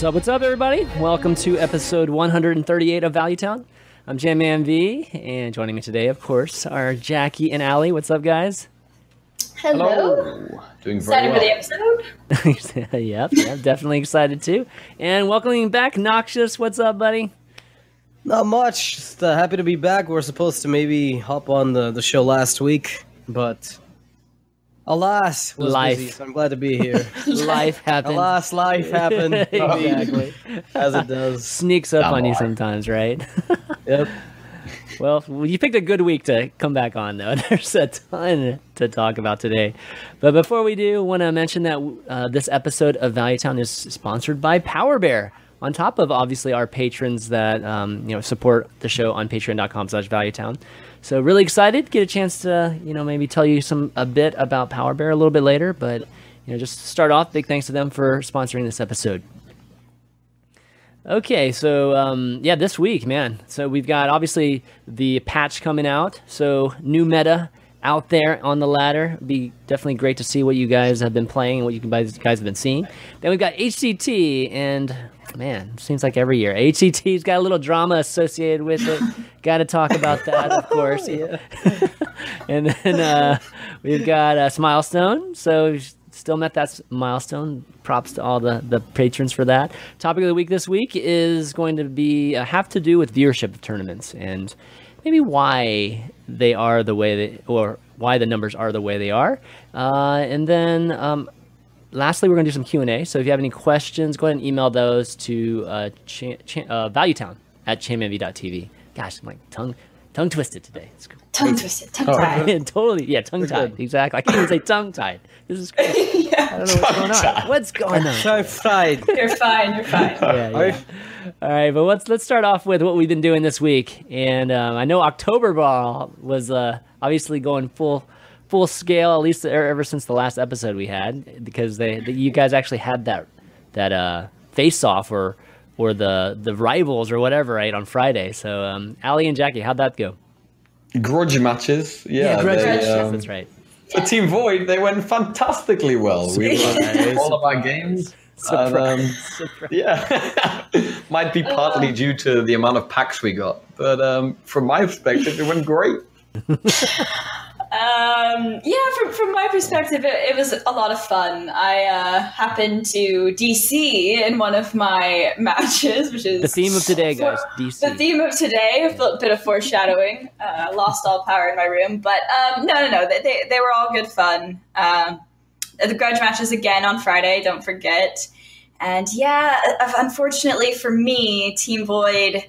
What's up, what's up, everybody? Welcome to episode 138 of Valuetown. I'm Jamman V, and joining me today, of course, are Jackie and Allie. What's up, guys? Hello. Doing very Excited well. for the episode? yep, yep, definitely excited too. And welcoming back Noxious. What's up, buddy? Not much. Just uh, happy to be back. We are supposed to maybe hop on the, the show last week, but alas, was Life. busy, so I'm glad to be here. Life happens. alas, life happened. Exactly. As it does. Sneaks up Come on you sometimes, right? Yep. Well, you picked a good week to come back on, though. There's a ton to talk about today. But before we do, want to mention that uh, this episode of Valuetown is sponsored by Power Bear. On top of obviously our patrons that um, you know support the show on Patreon.com/slash Valuetown. So really excited get a chance to you know maybe tell you some a bit about Power Bear a little bit later. But you know just to start off, big thanks to them for sponsoring this episode. Okay, so um, yeah, this week, man. So we've got obviously the patch coming out. So new meta out there on the ladder. Be definitely great to see what you guys have been playing and what you guys guys have been seeing. Then we've got HCT, and man, seems like every year HCT's got a little drama associated with it. got to talk about that, of course. and then uh, we've got uh, Smilestone. So still met that milestone. Props to all the, the patrons for that. Topic of the week this week is going to be uh, have to do with viewership of tournaments and maybe why they are the way they or why the numbers are the way they are. Uh, and then um, lastly, we're going to do some Q and A. So if you have any questions, go ahead and email those to uh, cha- cha- uh, ValueTown at chammv.tv. Gosh, my tongue tongue twisted today. It's Tongue twisted, tongue Oh. tied. totally, yeah, tongue tied. Exactly. I can't even say tongue tied. This is crazy. I don't know what's going on. What's going on? Try fried. You're fine, you're fine. Yeah, yeah. All right, but let's let's start off with what we've been doing this week. And um, I know October Brawl was uh, obviously going full full scale, at least e- ever since the last episode we had, because they, the, you guys actually had that that uh, face off or or the the rivals or whatever right on Friday. So um, Ali and Jackie, how'd that go? Grudge matches. Yeah. grudge they, matches, um, that's right. For Team Void, they went fantastically well. We won all of our games. And, um, Surprise. yeah. Might be partly due to the amount of packs we got. But um, from my perspective, it went great. Um, yeah, from, from my perspective, it, it was a lot of fun. I uh, happened to DC in one of my matches, which is The theme of today, guys, The theme of today, a bit of foreshadowing. Uh, lost all power in my room, but um, no, no, no. They, they, they were all good fun. Um, the grudge matches again on Friday. Don't forget. And yeah, uh, unfortunately for me, Team Void,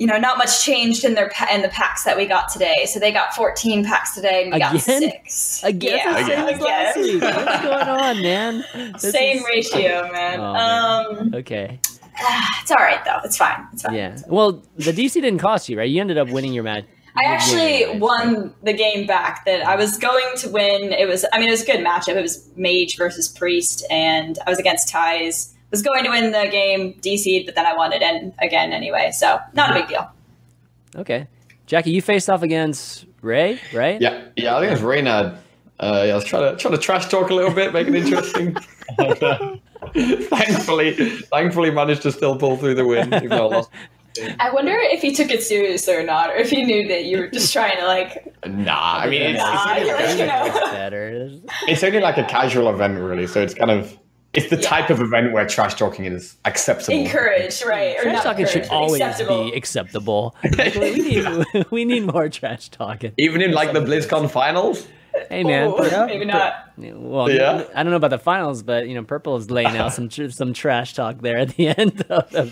you know, not much changed in their pa- in the packs that we got today. So they got 14 packs today, and we got six. Again, yeah, same as last again. week. What's going on, man? This Same is- ratio, man. Oh, man. Um, Okay. it's all right though. It's fine. It's fine. Yeah. Well, the DC didn't cost you, right? You ended up winning your match. I actually won the game back that I was going to win. It was, I mean, it was a good matchup. It was Mage versus Priest, and I was against Ties. Was going to win the game, DC'd, but then I won it and again anyway. So not a big deal. Okay. Jackie, you faced off against Ray, right? Yeah, yeah. I think it was Reynard. Uh, yeah, I was trying to trying to trash talk a little bit, make it interesting. thankfully, thankfully managed to still pull through the win. Even though I lost. I wonder if he took it seriously or not, or if he knew that you were just trying to like. Nah, I mean, it's, Nah, it's, you're like, you know. It's better. it's only like a casual event, really. So it's kind of it's the Yeah. type of event where trash talking is acceptable. Encouraged, right? Or Trash not talking should always acceptable. be acceptable. Like, we need we need more trash talking. Even in like the BlizzCon finals. Hey man, Ooh, Pur- maybe not. well, Yeah. I don't know about the finals, but you know, Purple is laying out some tr- some trash talk there at the end of the,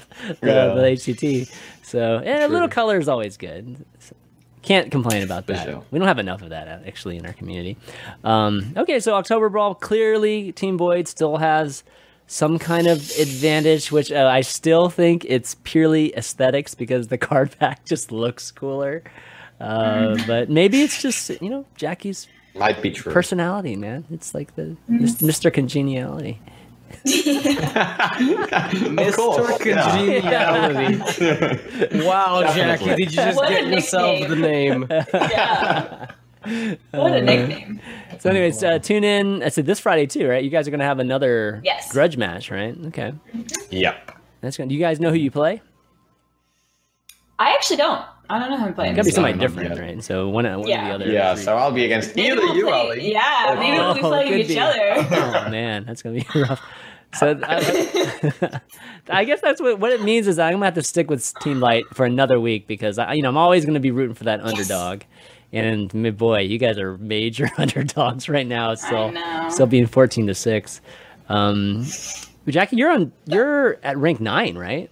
the, Yeah. the HCT. So yeah, a little color is always good. So, can't complain about that. sure. We don't have enough of that uh, actually in our community. Um, okay, so October Brawl clearly Team Void still has some kind of advantage, which uh, I still think it's purely aesthetics because the card pack just looks cooler. Uh, but maybe it's just you know Jackie's Might be true. personality, man. It's like the Mm-hmm. Mr. Congeniality. Mr. Congeniality. wow, Jackie, did you just What get yourself the name? Yeah. what a nickname. So, anyways, uh, tune in. I said this Friday too, right? You guys are gonna have another Yes. grudge match, right? Okay, Yep. that's gonna. Do you guys know who you play? I actually don't. I don't know who I'm playing. Gotta be Yeah, somebody different, yet. right? So one, one Yeah. of the other. Yeah, three. so I'll be against Maybe either we'll you, play- Ali. Yeah, maybe we'll be Oh, playing each be. other. oh man, that's gonna be rough. So I, I guess that's what what it means is I'm gonna have to stick with Team Light for another week because I, you know I'm always gonna be rooting for that underdog. And boy, you guys are major underdogs right now. Still, still being 14 to six. Um, Jackie, you're on. You're at rank nine, right?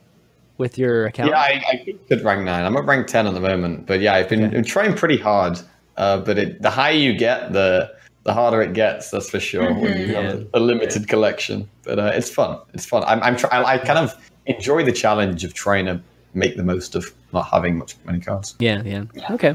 With your account. Yeah, I, I peaked at rank nine. I'm at rank ten at the moment, but yeah, I've been Okay. Trying pretty hard. Uh, but it, the higher you get, the the harder it gets. That's for sure. When you Yeah. have a limited collection, but uh, it's fun. It's fun. I'm, I'm try- I, I kind of enjoy the challenge of trying to make the most of not having much many cards. Yeah, yeah. Yeah. Okay.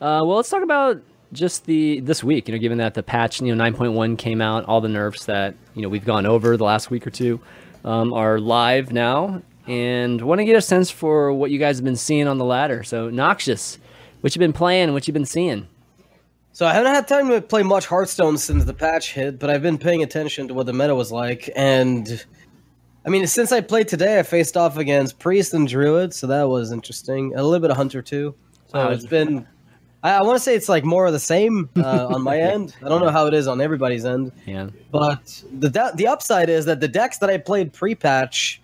Uh, well, let's talk about just the this week. You know, given that the patch, you know, 9.1 came out, all the nerfs that you know we've gone over the last week or two um, are live now, and want to get a sense for what you guys have been seeing on the ladder. So, Noxious, what you've been playing, what you've been seeing? So I haven't had time to play much Hearthstone since the patch hit, but I've been paying attention to what the meta was like, and I mean, since I played today, I faced off against Priest and Druid, so that was interesting. A little bit of Hunter too. So it's been. I, I want to say it's like more of the same uh, on my end. I don't know how it is on everybody's end, Yeah, but the the upside is that the decks that I played pre-patch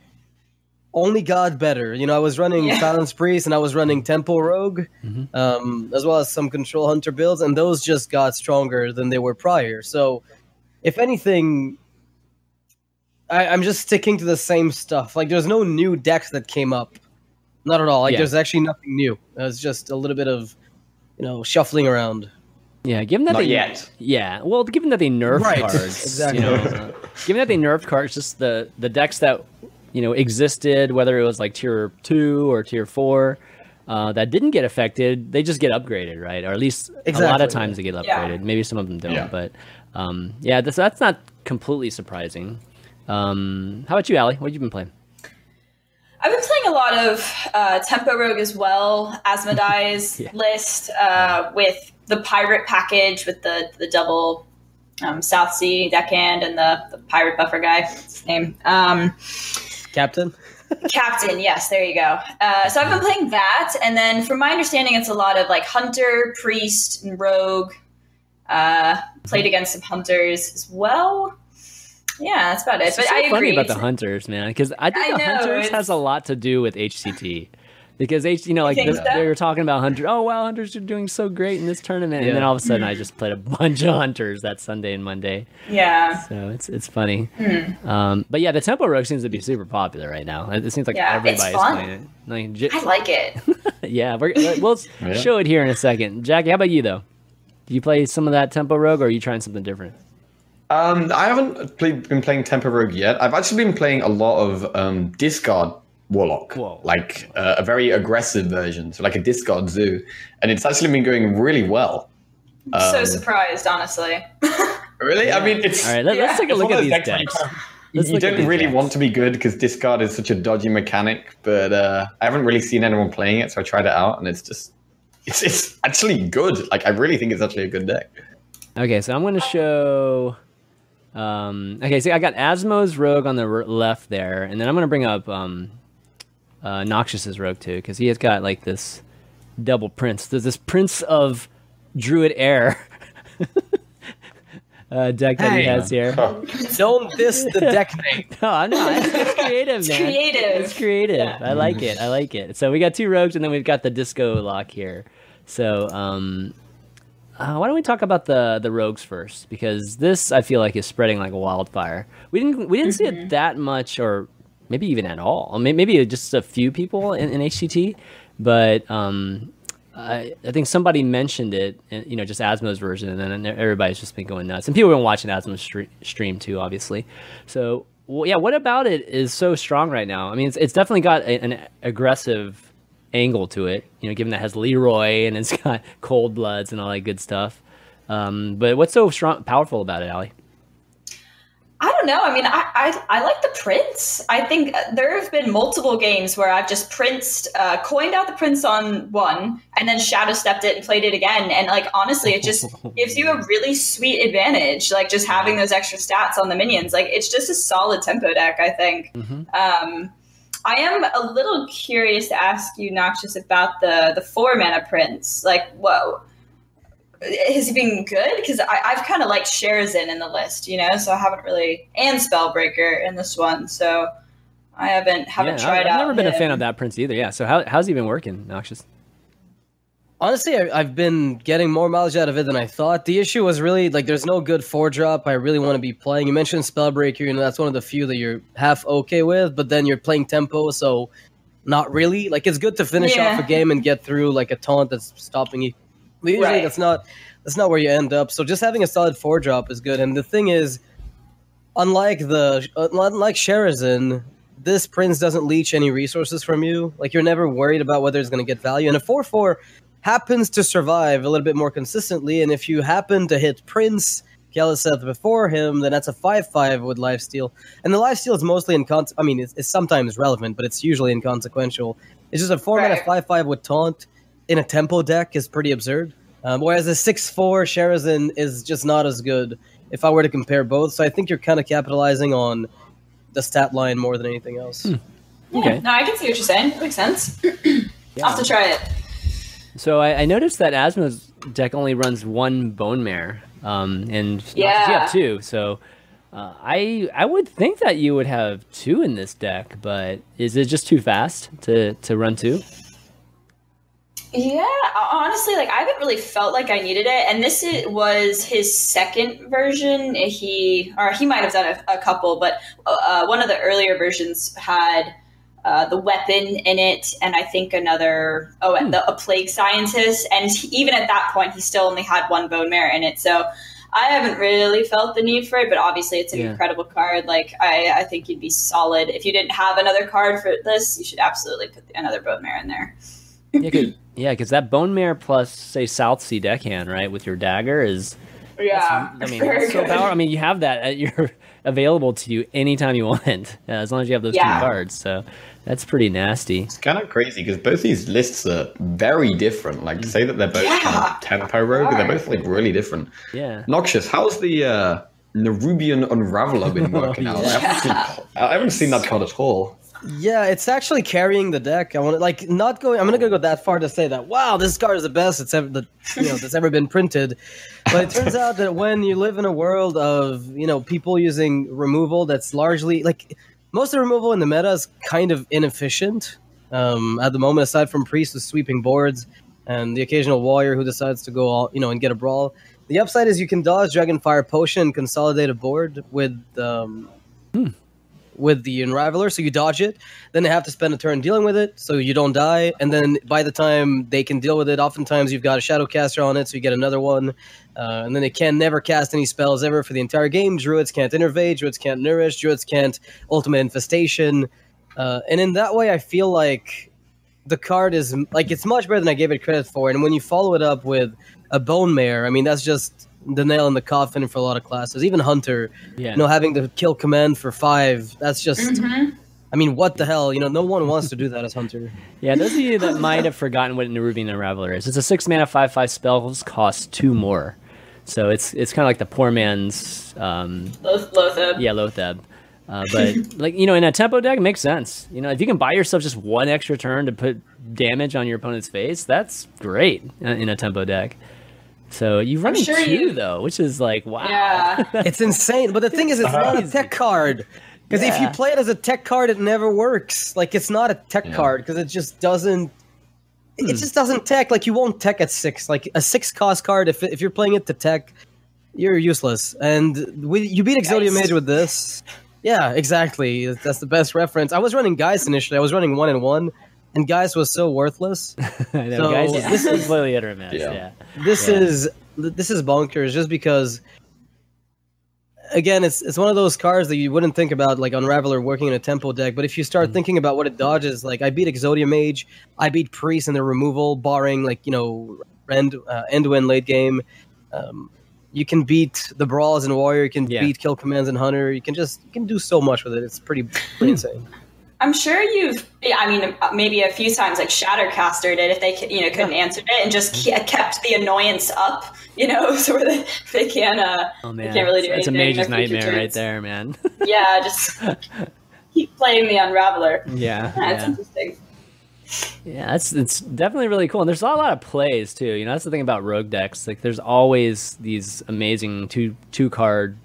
only got better. You know, I was running Yeah. Silence Priest and I was running Tempo Rogue, Mhm. um, as well as some Control Hunter builds, and those just got stronger than they were prior. So, if anything, I, I'm just sticking to the same stuff. Like, there's no new decks that came up. Not at all. Like, Yeah. there's actually nothing new. It's just a little bit of, you know, shuffling around. yeah. Given that Not they, yet. Yeah, well, given that they nerfed Right, cards, exactly. You know, given that they nerfed cards, just the the decks that you know existed, whether it was like tier two or tier four, uh, that didn't get affected, they just get upgraded, right? Or at least a lot of times they get upgraded. Yeah. Maybe some of them don't, Yeah. but um, yeah, that's that's not completely surprising. Um, how about you, Ali? What have you been playing? I've been playing a lot of uh, Tempo Rogue as well, Asmodai's Yeah. list uh, with the pirate package with the the double um, Southsea deckhand and the, the pirate buffer guy. His name? Um, Captain? Captain, yes, there you go. Uh, so I've been playing that, and then from my understanding, it's a lot of like hunter, priest, and rogue. Uh, played against some hunters as well. Yeah, that's about it. It's but so I funny agree. about the hunters, man, because I think I the know, hunters it's- has a lot to do with HCT. Because H, you know, like think the, so? they were talking about hunters. Oh wow, hunters are doing so great in this tournament, and then all of a sudden, I just played a bunch of hunters that Sunday and Monday. yeah, So it's it's funny. Hmm. Um, but yeah, the tempo rogue seems to be super popular right now. It seems like Yeah, it's everybody's fun. playing it. Like, j- I like it. yeah, we're, we'll Yeah. show it here in a second. Jackie, how about you though? Do you play some of that tempo rogue, or are you trying something different? Um, I haven't played, been playing Tempo Rogue yet. I've actually been playing a lot of um, Discard Warlock, Whoa. like uh, a very aggressive version, so like a Discard Zoo, and it's actually been going really well. so Um, surprised, honestly. Really? I mean, it's All right, let, Yeah. us take a look at these those decks you decks. Let's you don't really decks. want to be good because discard is such a dodgy mechanic, but uh, I haven't really seen anyone playing it, so I tried it out, and it's just it's it's actually good. Like I really think it's actually a good deck. Okay, so I'm going to show. Um, okay, so I got Asmo's Rogue on the r- left there, and then I'm going to bring up um, uh, Noxious's Rogue too, because he has got like this double prince. There's this Prince of Druid Air uh, deck that he has here. Don't diss the deck name. No, I'm not. It's, it's creative, man. creative. It's creative. Yeah. I like it. I like it. So we got two rogues, and then we've got the disco lock here. So um, uh, why don't we talk about the the rogues first? Because this I feel like is spreading like a wildfire. We didn't we didn't see it that much, or maybe even at all. Maybe just a few people in, in HCT, but um, I, I think somebody mentioned it, you know, just Asmo's version, and then everybody's just been going nuts. And people have been watching Asmo's stre- stream too, obviously. So well, yeah, what about it is so strong right now? I mean, it's, it's definitely got a, an aggressive angle to it. You know, given that has Leeroy and it's got cold bloods and all that good stuff. Um, but what's so strong, powerful about it, Ali? I don't know. I mean, I, I, I like the prince. I think there have been multiple games where I've just princed, uh, coined out the prince on one, and then shadow stepped it and played it again. And like honestly, it just gives you a really sweet advantage. Like just having those extra stats on the minions. Like it's just a solid tempo deck. I think. Mm-hmm. Um, I am a little curious to ask you, Noxious, about the the four mana prince. Like, whoa has he been good? Because I've kind of liked Sherazin in the list, you know, so I haven't really and Spellbreaker in this one, so I haven't haven't yeah, tried I've out. I've never been him. a fan of that prince either. Yeah, so how, how's he been working, Noxious? Honestly, I, have been getting more mileage out of it than I thought. The issue was really like there's no good four drop. I really want to be playing. You mentioned Spellbreaker, you know that's one of the few that you're half okay with, but then you're playing tempo, so not really. Like it's good to finish Yeah. off a game and get through like a taunt that's stopping you. But usually Right. that's not that's not where you end up. So just having a solid four drop is good. And the thing is, unlike the uh, unlike Sherazin, this prince doesn't leech any resources from you. Like you're never worried about whether it's going to get value. And a four four happens to survive a little bit more consistently. And if you happen to hit Prince Keleseth before him, then that's a five five with lifesteal. And the lifesteal is mostly incon. I mean, it's, it's sometimes relevant, but it's usually inconsequential. It's just a four mana Right. five five with taunt in a tempo deck is pretty absurd. Um, whereas a six four Sherazin is just not as good if I were to compare both. So I think you're kind of capitalizing on the stat line more than anything else. Yeah, Okay. No, I can see what you're saying. That makes sense. I'll have to try it. So I, I noticed that Asmo's deck only runs one bone mare, um, and Noxious, you Yeah. have two. So uh, I I would think that you would have two in this deck, but is it just too fast to to run two? Yeah, honestly, like I haven't really felt like I needed it, and this is, was his second version. He or he might have done a, a couple, but uh, one of the earlier versions had uh, the weapon in it, and I think another oh, and the, a plague scientist. And he, even at that point, he still only had one bone mare in it. So I haven't really felt the need for it, but obviously, it's an Yeah. incredible card. Like I, I think you'd be solid if you didn't have another card for this. You should absolutely put another bone mare in there. Yeah, cause, yeah, because that bone mare plus say Southsea deckhand right with your dagger is Yeah, I mean it's so good. powerful. I mean you have that at your available to you anytime you want, uh, as long as you have those Yeah. two cards. So that's pretty nasty. It's kind of crazy because both these lists are very different. Like, say that they're both kind of tempo rogue, they're both like really different. Yeah. Noxious, how's the uh, Nerubian Unraveler been working out? I, haven't seen, I haven't seen that card at all. Yeah, it's actually carrying the deck. I want to like not going. I'm not gonna go that far to say that. Wow, this card is the best it's ever that you know that's ever been printed. But it turns out that when you live in a world of you know people using removal, that's largely like most of the removal in the meta is kind of inefficient um, at the moment. Aside from priest with sweeping boards and the occasional warrior who decides to go all you know and get a brawl. The upside is you can dodge Dragonfire Potion and consolidate a board with um, with the Unraveler, so you dodge it. Then they have to spend a turn dealing with it, so you don't die. And then by the time they can deal with it, oftentimes you've got a Shadowcaster on it, so you get another one. Uh, and then they can never cast any spells ever for the entire game. Druids can't Innervate, Druids can't Nourish, Druids can't Ultimate Infestation. Uh, and in that way, I feel like the card is like it's much better than I gave it credit for. And when you follow it up with a Bone Mare, I mean that's just the nail in the coffin for a lot of classes. Even Hunter, Yeah. you know, having to kill command for five, that's just. Mm-hmm. I mean, what the hell? You know, no one wants to do that as Hunter. Yeah, those of you that might have forgotten what Nerubian Unraveler is, it's a six mana five five spells cost two more, so it's it's kind of like the poor man's um, Loth- Loatheb. yeah Loatheb. Uh, but like you know, in a tempo deck, it makes sense. You know, if you can buy yourself just one extra turn to put damage on your opponent's face, that's great uh, in a tempo deck. So you run sure two you- though, which is like wow. Yeah. It's insane. But the thing is, it's not a tech card. Because if you play it as a tech card, it never works. Like, it's not a tech Yeah. card because it just doesn't. It just doesn't tech. Like, you won't tech at six. Like, a six cost card, if, if you're playing it to tech, you're useless. And we, you beat Exodia Mage with this. Yeah, exactly. That's the best reference. I was running Geist initially. I was running one and one, and guys was so worthless. I know, So, guys. this This is is- completely utter mess. Yeah. Yeah. this Yeah. is this is bonkers just because again, it's it's one of those cards that you wouldn't think about like Unraveler working in a tempo deck. But if you start thinking about what it dodges, like I beat Exodia Mage, I beat Priest in the removal, barring like you know end uh, end to end late game. Um, you can beat the brawls and warrior. You can Yeah. beat kill commands and hunter. You can just you can do so much with it. It's pretty pretty insane. I'm sure you've, I mean, maybe a few times like Shadowcaster did if they, you know, couldn't answer it and just kept the annoyance up, you know, so where they, they can't, uh, Oh they man, can't really do it's a anything. mage's Their future nightmare right there, man. Yeah, just keep playing the Unraveler. yeah, Yeah, it's yeah. interesting. Yeah, that's it's definitely really cool, and there's a lot of plays too. You know, that's the thing about rogue decks. Like, there's always these amazing two two card,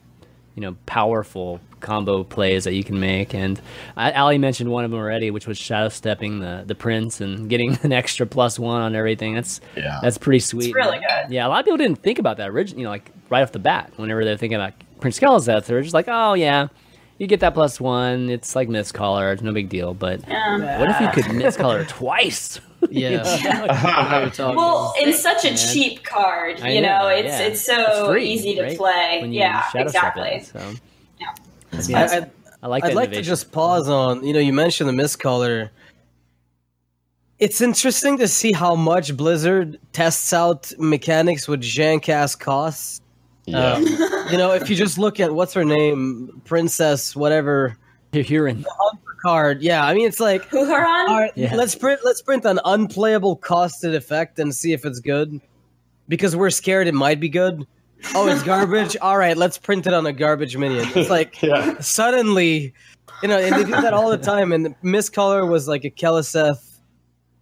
you know, powerful combo plays that you can make. And Ali mentioned one of them already, which was shadow stepping the the prince and getting an extra plus one on everything. That's Yeah. that's pretty sweet. really good. Yeah, a lot of people didn't think about that originally. You know, like right off the bat, whenever they're thinking about Prince Keleseth, they're just like, oh yeah. You get that plus one. It's like Mistcaller. It's no big deal. But Yeah. what if you could Mistcaller twice? Yeah. Well, in such a man. cheap card, you know, know, it's yeah. it's so free, easy to right? play. When you Yeah, exactly. it, so Yeah. I, I, I like that I'd like to just pause on, you know, you mentioned the Mistcaller. It's interesting to see how much Blizzard tests out mechanics with Jancast costs. Yeah. Um, you know, if you just look at what's her name, Princess, whatever Huhuran. card. Yeah, I mean, it's like, Huhuran? all right, Yeah. let's print let's print an unplayable costed effect and see if it's good, because we're scared it might be good. Oh, it's garbage. all right, let's print it on a garbage minion. It's like yeah. suddenly, you know, and they do that all the time. And Mistcaller was like a Keleseth.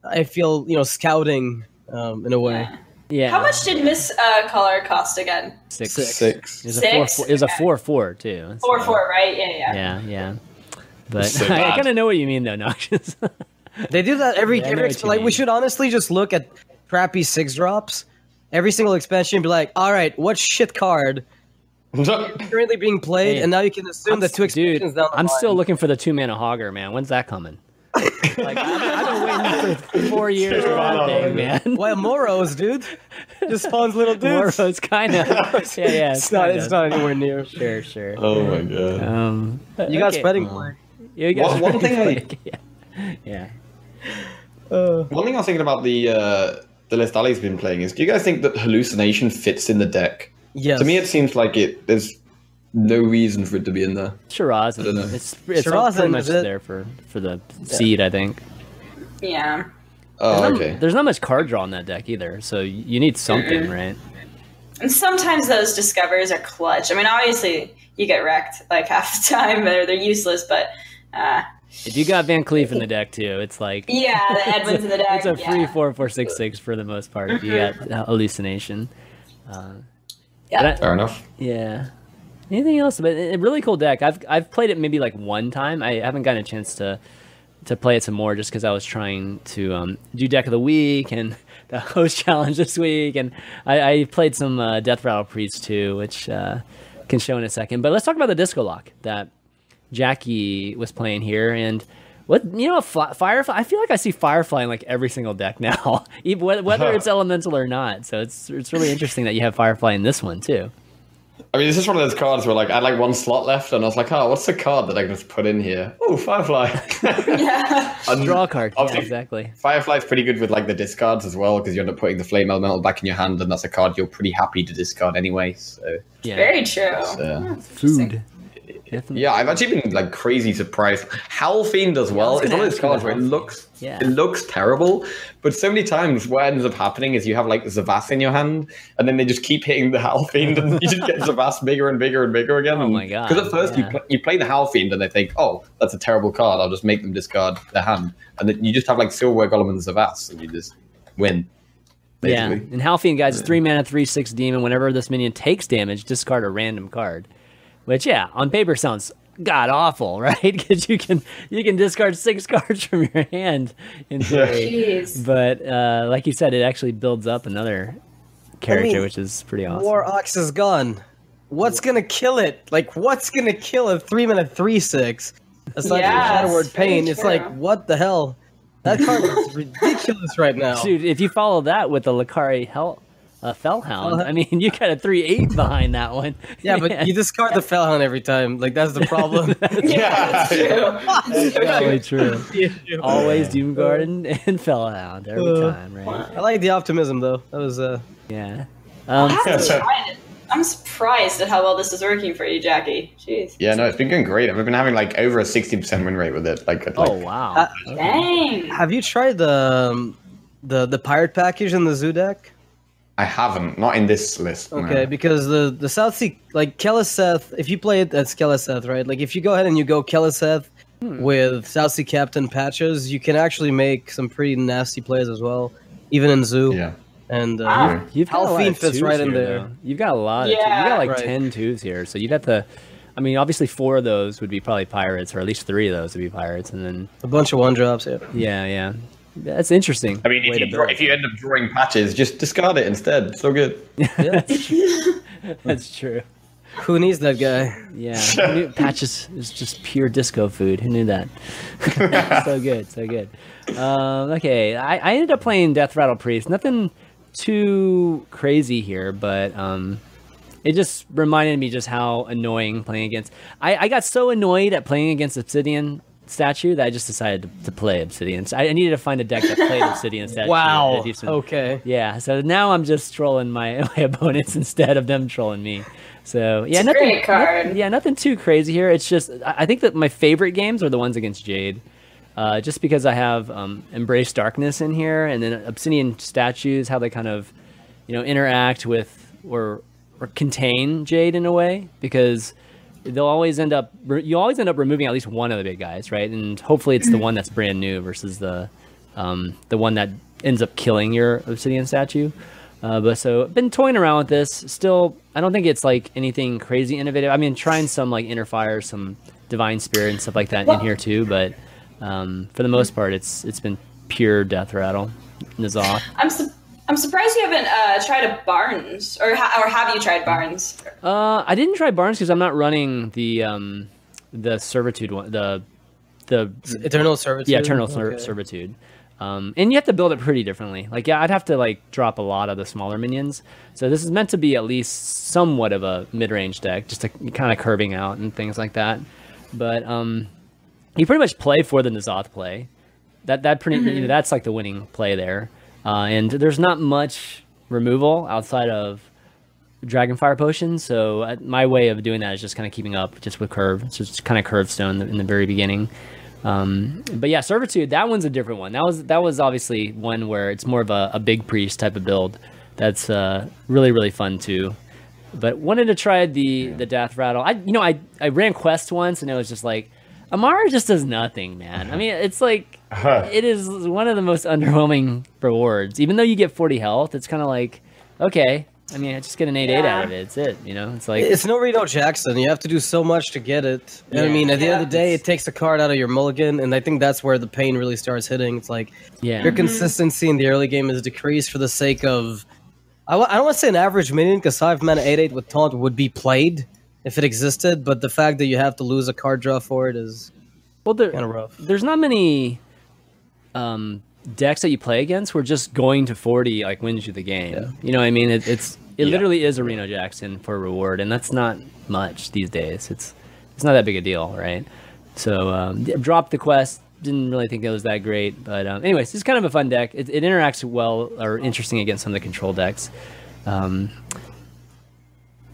I feel you know scouting um, in a way. Yeah. How much did Miss uh, Color cost again? Six. Six. Six. It was a four. Four it was a four four too. It's, Four four, right? Yeah, yeah. Yeah, yeah. But So I, bad. kind of know what you mean though, Noxious. They do that every Yeah, every like mean. we should honestly just look at crappy six drops. Every single expansion and be like, all right, what shit card currently being played? Hey, and now you can assume I'm that two s- dude, expansions down the I'm line. still looking for the two mana hogger, man. When's that coming? like I've, I've been waiting for four years for that thing, man. Well, Moros, dude, just spawns little dudes. Moro's kind of. Yeah, yeah. It's not. It's not anywhere near. Sure, sure. Oh my god. Um, You got okay. spreading Well. You got One- one thing I- yeah. yeah. Uh, One thing I was thinking about the uh, the list Ali's been playing is, do you guys think that hallucination fits in the deck? yes. To me, it seems like it. There's no reason for it to be in there. Shiraz. I don't know. It's, it's all Shiraz pretty much it- there for, for the seed, I think. Yeah. Oh, There's okay. not- There's not much card draw in that deck either, so you need something, right? And sometimes those discovers are clutch. I mean, obviously you get wrecked like half the time, or they're useless. But uh, If you got VanCleef in the deck too, it's like yeah, the Edwin's in the deck. it's a free yeah. four four six six for the most part. If you got hallucination, uh, Yeah. I- Fair enough. yeah. Anything else? But a a really cool deck. I've I've played it maybe like one time. I haven't gotten a chance to to play it some more just because I was trying to um, do deck of the week and the host challenge this week, and I, I played some uh, Death Rattle Priest too, which uh, can show in a second. But let's talk about the Disco Lock that Jackie was playing here, and what you know, Fi- Firefly. I feel like I see Firefly in like every single deck now, even whether whether it's elemental or not. So it's it's really interesting that you have Firefly in this one too. I mean, this is one of those cards where like I had like one slot left, and I was like, oh, what's the card that I can just put in here? Oh, Firefly. Yeah. And Draw card. Yeah, obviously, exactly. Firefly's pretty good with like the discards as well because you end up putting the flame elemental back in your hand, and that's a card you're pretty happy to discard anyway. So Yeah. Very true. uh, Food. Definitely. yeah, I've actually been like crazy surprised. Fiend as well. It's one of those cards where it looks Yeah. it looks terrible, but so many times what ends up happening is you have like Zavas in your hand, and then they just keep hitting the Fiend, and you just get Zavas bigger and bigger and bigger again. Oh my God, Because at first you pl- you play the Fiend, and they think, oh, that's a terrible card. I'll just make them discard their hand, and then you just have like Silverware Golem and Zavas, and you just win. Yeah, and Howlfiend guys, is three mana, three six demon. Whenever this minion takes damage, discard a random card. Which, yeah, on paper sounds god awful, right? Because you can you can discard six cards from your hand in theory. Jeez. But uh, like you said, it actually builds up another character, mean, which is pretty awesome. War Ox is gone. What's gonna kill it? Like, what's gonna kill a three minute three six? Aside Yes, from Shadow Word Pain, it's like, what the hell? That card is ridiculous right now. Dude, if you follow that with the Lakkari Hell a Felhound. I mean, you got a three eight behind that one. Yeah, but you discard the Felhound every time. Like that's the problem. Yeah. True. That's probably true. Always Doom Garden and Felhound every Uh, time, right? I like the optimism though. That was uh Yeah. Um, I haven't tried it. I'm surprised at how well this is working for you, Jackie. Jeez. Yeah, no, it's been going great. I've been having like over a sixty percent win rate with it. Like, at, like oh wow. Uh, Dang. Have you tried the um, the the pirate package in the zoo deck? I haven't, not in this list. no. Okay, because the the South Sea like Keleseth, if you play it as Keleseth, right? Like if you go ahead and you go Keleseth with Southsea Captain patches, you can actually make some pretty nasty plays as well, even in zoo. Yeah. And uh, Wow. You've got a lot of fits twos right in there. though. You've got a lot. Of twos. Yeah. You got like Right. ten twos here, so you'd have to. I mean, obviously four of those would be probably pirates, or at least three of those would be pirates, and then a bunch of one drops. Yeah. yeah, yeah, that's interesting. I mean, if you, draw, if you end up drawing patches, just discard it instead. So all good. that's true. that's true. Who needs that guy? Yeah, knew- patches is just pure disco food. Who knew that? so good, so good. Um, okay, I, I ended up playing Death Rattle Priest. Nothing too crazy here, but um, it just reminded me just how annoying playing against. I, I got so annoyed at playing against Obsidian statue that I just decided to, to play Obsidian. So I, I needed to find a deck that played Obsidian statue. Wow. Okay. yeah, so now I'm just trolling my, my opponents instead of them trolling me. So yeah, It's nothing. great card. nothing- yeah, nothing too crazy here. It's just I I think that my favorite games are the ones against Jade, uh, just because I have um, Embrace Darkness in here, and then Obsidian statues, how they kind of, you know, interact with or or contain Jade in a way, because they'll always end up you always end up removing at least one of the big guys, right? And hopefully it's the one that's brand new versus the um, the one that ends up killing your obsidian statue. Uh, but so been toying around with this. Still, I don't think it's like anything crazy innovative. I mean, trying some like inner fire, some divine spirit and stuff like that in here too. But um, for the most part, it's it's been pure death rattle. N'Zoth. I'm su- I'm surprised you haven't uh, tried a Barnes, or ha- or have you tried Barnes? Uh, I didn't try Barnes because I'm not running the um, the servitude one. The the Eternal Servitude. yeah eternal ser- Okay. servitude um, and you have to build it pretty differently like yeah i'd have to like drop a lot of the smaller minions so this is meant to be at least somewhat of a mid-range deck just to kind of curving out and things like that but um, you pretty much play for the N'Zoth play that that pretty you know, that's like the winning play there uh, and there's not much removal outside of Dragonfire potion. So uh, my way of doing that is just kind of keeping up just with curve. So it's kind of curve stone in the very beginning. Um, but yeah, servitude that one's a different one. That was that was obviously one where it's more of a, a big priest type of build. That's uh, really really fun too. But wanted to try the the death rattle. I you know I I ran quest once and it was just like Amara just does nothing, man. I uh-huh. mean it's like uh-huh. it is one of the most underwhelming rewards. Even though you get 40 health, it's kind of like okay. I mean, I just get an 8 8 out of it. It's it, you know? It's like, It's no Reno Jackson. You have to do so much to get it. And I mean, at the end of the day, it takes a card out of your mulligan, and I think that's where the pain really starts hitting. It's like yeah. your mm-hmm. consistency in the early game is decreased for the sake of. I w- I don't want to say an average minion because five mana eight eight with taunt would be played if it existed, but the fact that you have to lose a card draw for it is Well, there, kind of rough. there's not many um, decks that you play against where just going to 40 like wins you the game. Yeah. You know what I mean? It, it's it Yeah. literally is a Reno Jackson for reward, and that's not much these days. It's it's not that big a deal, right? So um, dropped the quest. Didn't really think it was that great, but um, anyways, it's kind of a fun deck. It, it interacts well or interesting against some of the control decks. Um,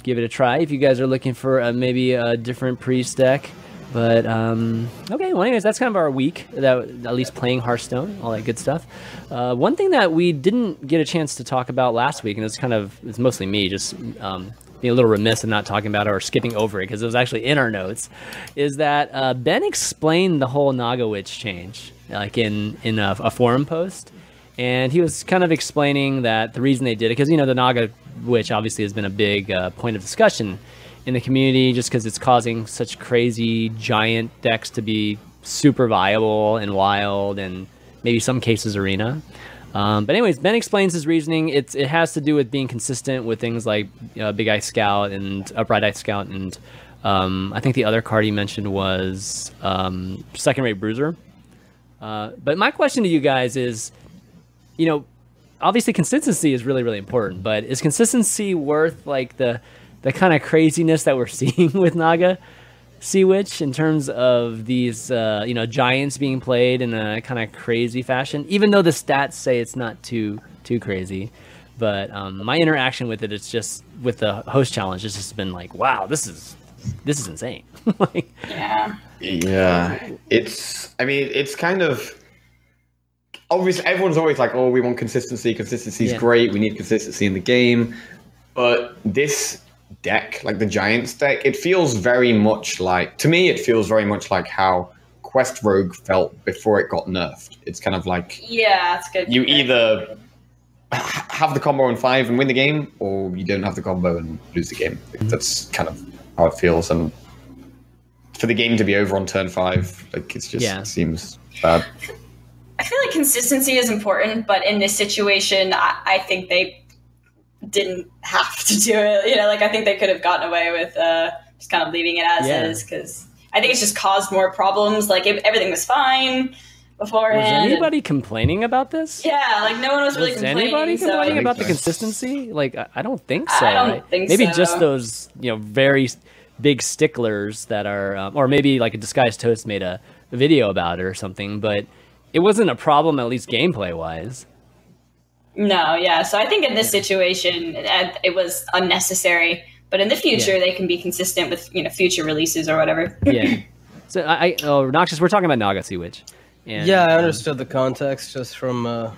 give it a try if you guys are looking for uh maybe a different priest deck. But um, okay, well, anyways, that's kind of our week. That at least playing Hearthstone, all that good stuff. Uh, one thing that we didn't get a chance to talk about last week, and it's kind of it's mostly me just um, being a little remiss in not talking about it or skipping over it because it was actually in our notes, is that uh, Ben explained the whole Naga Witch change, like in in a, a forum post and he was kind of explaining that the reason they did it because you know the Naga witch obviously has been a big uh, point of discussion in the community just because it's causing such crazy giant decks to be super viable and wild and maybe some cases arena. Um, but anyways, Ben explains his reasoning. It's it has to do with being consistent with things like uh, Big Eye Scout and Upright Eye Scout, and um, I think the other card he mentioned was um, Second Rate Bruiser. Uh, but my question to you guys is, you know, obviously consistency is really really important, but is consistency worth like the the kind of craziness that we're seeing with Naga Sea Witch in terms of these uh, you know giants being played in a kind of crazy fashion? Even though the stats say it's not too too crazy, but um, my interaction with it, it is just with the host challenge. It's just been like, wow, this is this is insane. like, Yeah. Yeah, it's. I mean, it's kind of. Obviously, everyone's always like, "Oh, we want consistency. Consistency is Yeah. great. We need consistency in the game." But this deck, like the Giants deck, it feels very much like. To me, it feels very much like how Quest Rogue felt before it got nerfed. It's kind of like Yeah, that's good. you either have the combo in five and win the game, or you don't have the combo and lose the game. That's kind of how it feels. And for the game to be over on turn five, like it's just Yeah. it seems bad. I feel like consistency is important, but in this situation, I, I think they didn't have to do it. You know, like I think they could have gotten away with uh, just kind of leaving it as Yeah. is because I think it's just caused more problems. Like if everything was fine beforehand. was anybody complaining about this? yeah, like no one was really complaining. anybody complaining think about the consistency? Like, I, I don't think I so. don't right? think maybe so. just those, you know, very big sticklers that are, um, or maybe like a disguised toast made a video about it or something. But it wasn't a problem, at least gameplay wise. No, yeah. So I think in this situation, it, it was unnecessary. But in the future, Yeah. they can be consistent with you know future releases or whatever. Yeah. so I, I oh, Noxious, we're talking about Naga Witch. And, Yeah, I um, understood the context just from uh,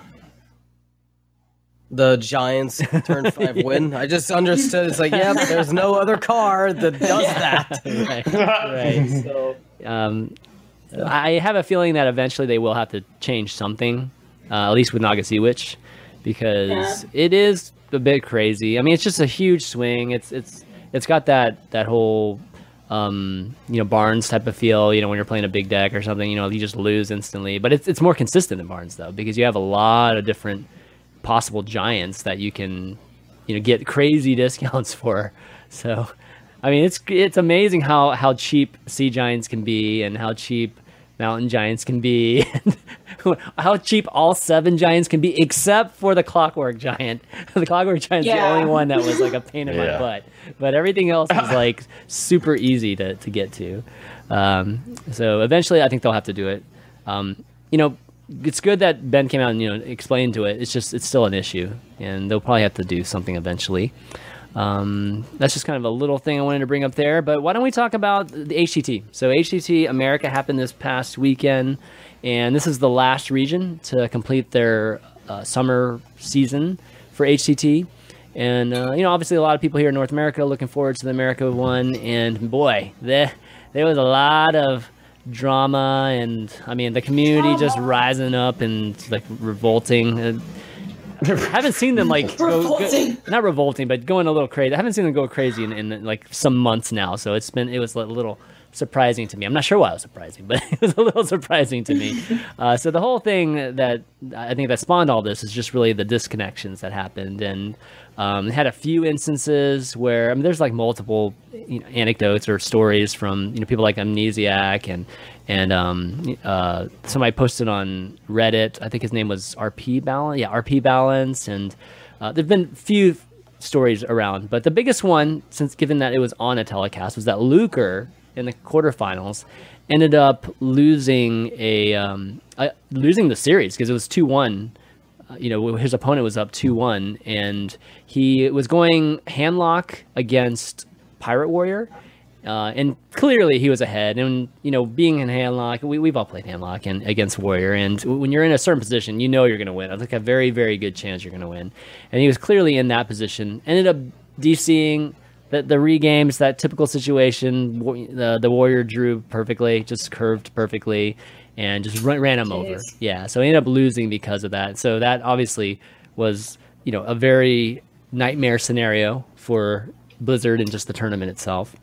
the Giants turn five win. I just understood it's like, yeah, there's no other car that does that. right, right. So, um, I have a feeling that eventually they will have to change something, uh, at least with Naga Sea Witch, because it is a bit crazy. I mean, it's just a huge swing. It's it's it's got that that whole um, you know Barnes type of feel. You know, when you're playing a big deck or something, you know, you just lose instantly. But it's it's more consistent than Barnes though, because you have a lot of different possible giants that you can you know get crazy discounts for. So, I mean, it's it's amazing how how cheap sea giants can be and how cheap mountain giants can be, how cheap all seven giants can be, except for the clockwork giant. the clockwork giant's the only one that was like a pain in my butt, but everything else is like super easy to to get to. Um, so eventually, I think they'll have to do it. Um, you know, it's good that Ben came out and you know explained to it. It's just it's still an issue, and they'll probably have to do something eventually. Um, that's just kind of a little thing I wanted to bring up there. But why don't we talk about the HCT? So HCT America happened this past weekend, and this is the last region to complete their uh, summer season for HCT. And uh, you know, obviously, a lot of people here in North America looking forward to the America one. And boy, there there was a lot of drama, and I mean, the community just rising up and like revolting. I haven't seen them like go, go, not revolting, but going a little crazy. I haven't seen them go crazy in, in like some months now, so it's been it was a little surprising to me. I'm not sure why it was surprising, but it was a little surprising to me. Uh, so the whole thing that I think that spawned all this is just really the disconnections that happened, and um, had a few instances where I mean, there's like multiple you know, anecdotes or stories from you know people like Amnesiac and and um, uh, somebody posted on Reddit. I think his name was RP Balance. Yeah, RP Balance, and uh, there've been a few stories around, but the biggest one, since given that it was on a telecast, was that Luker in the quarterfinals ended up losing a um, uh, losing the series because it was two one. You know, his opponent was up two one, and he was going handlock against Pirate Warrior. Uh, and clearly he was ahead. And, you know, being in handlock, we, we've all played handlock and against Warrior. And when you're in a certain position, you know you're going to win. I think a very, very good chance you're going to win. And he was clearly in that position. Ended up DCing the, the regames, that typical situation. The, the Warrior drew perfectly, just curved perfectly, and just ran, ran him over. Yeah, so he ended up losing because of that. So that obviously was, you know, a very nightmare scenario for Blizzard and just the tournament itself.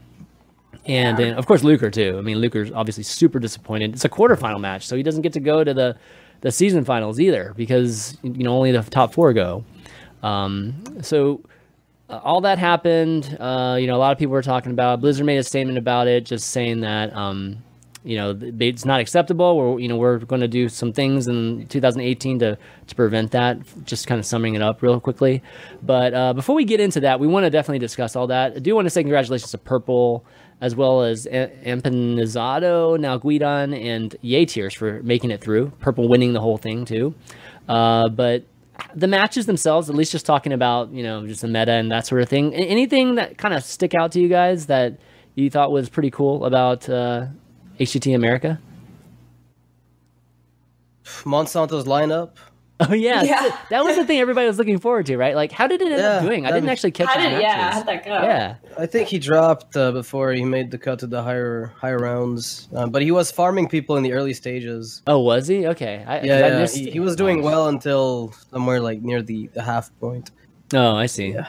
And then, of course, Luker too. I mean, Luker's obviously super disappointed. It's a quarterfinal match, so he doesn't get to go to the the season finals either because you know only the top four go. Um, so uh, all that happened. Uh, you know, a lot of people were talking about. it. Blizzard made a statement about it, just saying that um, you know it's not acceptable. We're you know we're going to do some things in 2018 to to prevent that. Just kind of summing it up real quickly. But uh, before we get into that, we want to definitely discuss all that. I do want to say congratulations to Purple as well as A- Empanizado, Nalguidan, and Yatiers for making it through. Purple winning the whole thing too. Uh, but the matches themselves, at least just talking about you know just the meta and that sort of thing. Anything that kind of stick out to you guys that you thought was pretty cool about uh, HCT America? Monsanto's lineup. Oh yeah, Yeah. that was the thing everybody was looking forward to, right? Like, how did it end up doing? I didn't actually catch How did yeah? How'd that go? Yeah, I think he dropped uh, before he made the cut to the higher higher rounds, uh, but he was farming people in the early stages. Oh, was he? Okay. I, 'cause Yeah, I yeah, missed- he, he was doing well until somewhere like near the, the half point. Oh, I see. Yeah.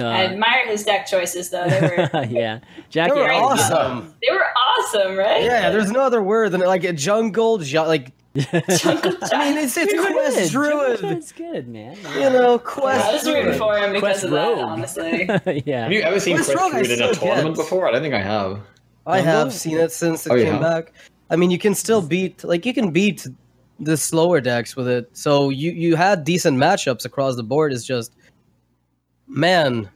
Okay. I Uh, admire his deck choices though. They were yeah, They Jackie. were I- awesome. they were awesome, right? Yeah, there's no other word than like a jungle, ju- like Jungle I mean, it's it's Good. quest druid. It's good, man. You know, Yeah, I quest was rooting for him because Quest of that, Rogue. honestly. yeah. Have you ever seen What's Quest wrong? I Druid in a tournament can't. before? I don't think I have. I have seen it since it Oh, came have? back. I mean, you can still beat like you can beat the slower decks with it. So you you had decent matchups across the board. Is just man,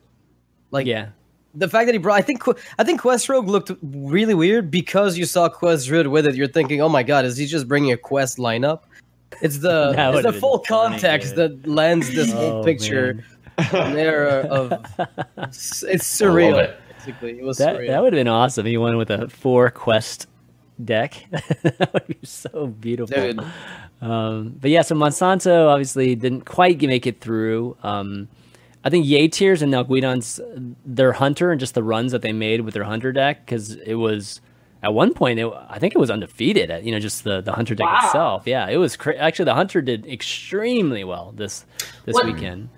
like yeah. the fact that he brought. I think I think Quest Rogue looked really weird because you saw Quest Druid with it. You're thinking, oh my god, is he just bringing a quest lineup? It's the it's the full context dude. that lends this Oh, whole picture man. an era of it's surreal. it. Basically, it was That surreal. that would have been awesome. He won with a four quest deck. that would be so beautiful. Dude. Um, but yeah, so Monsanto obviously didn't quite make it through. Um, I think Yatiers and Nalguidan's their hunter and just the runs that they made with their hunter deck because it was at one point it, I think it was undefeated at you know just the the hunter deck Wow. itself. Yeah, it was cra- actually the hunter did extremely well this this What- weekend.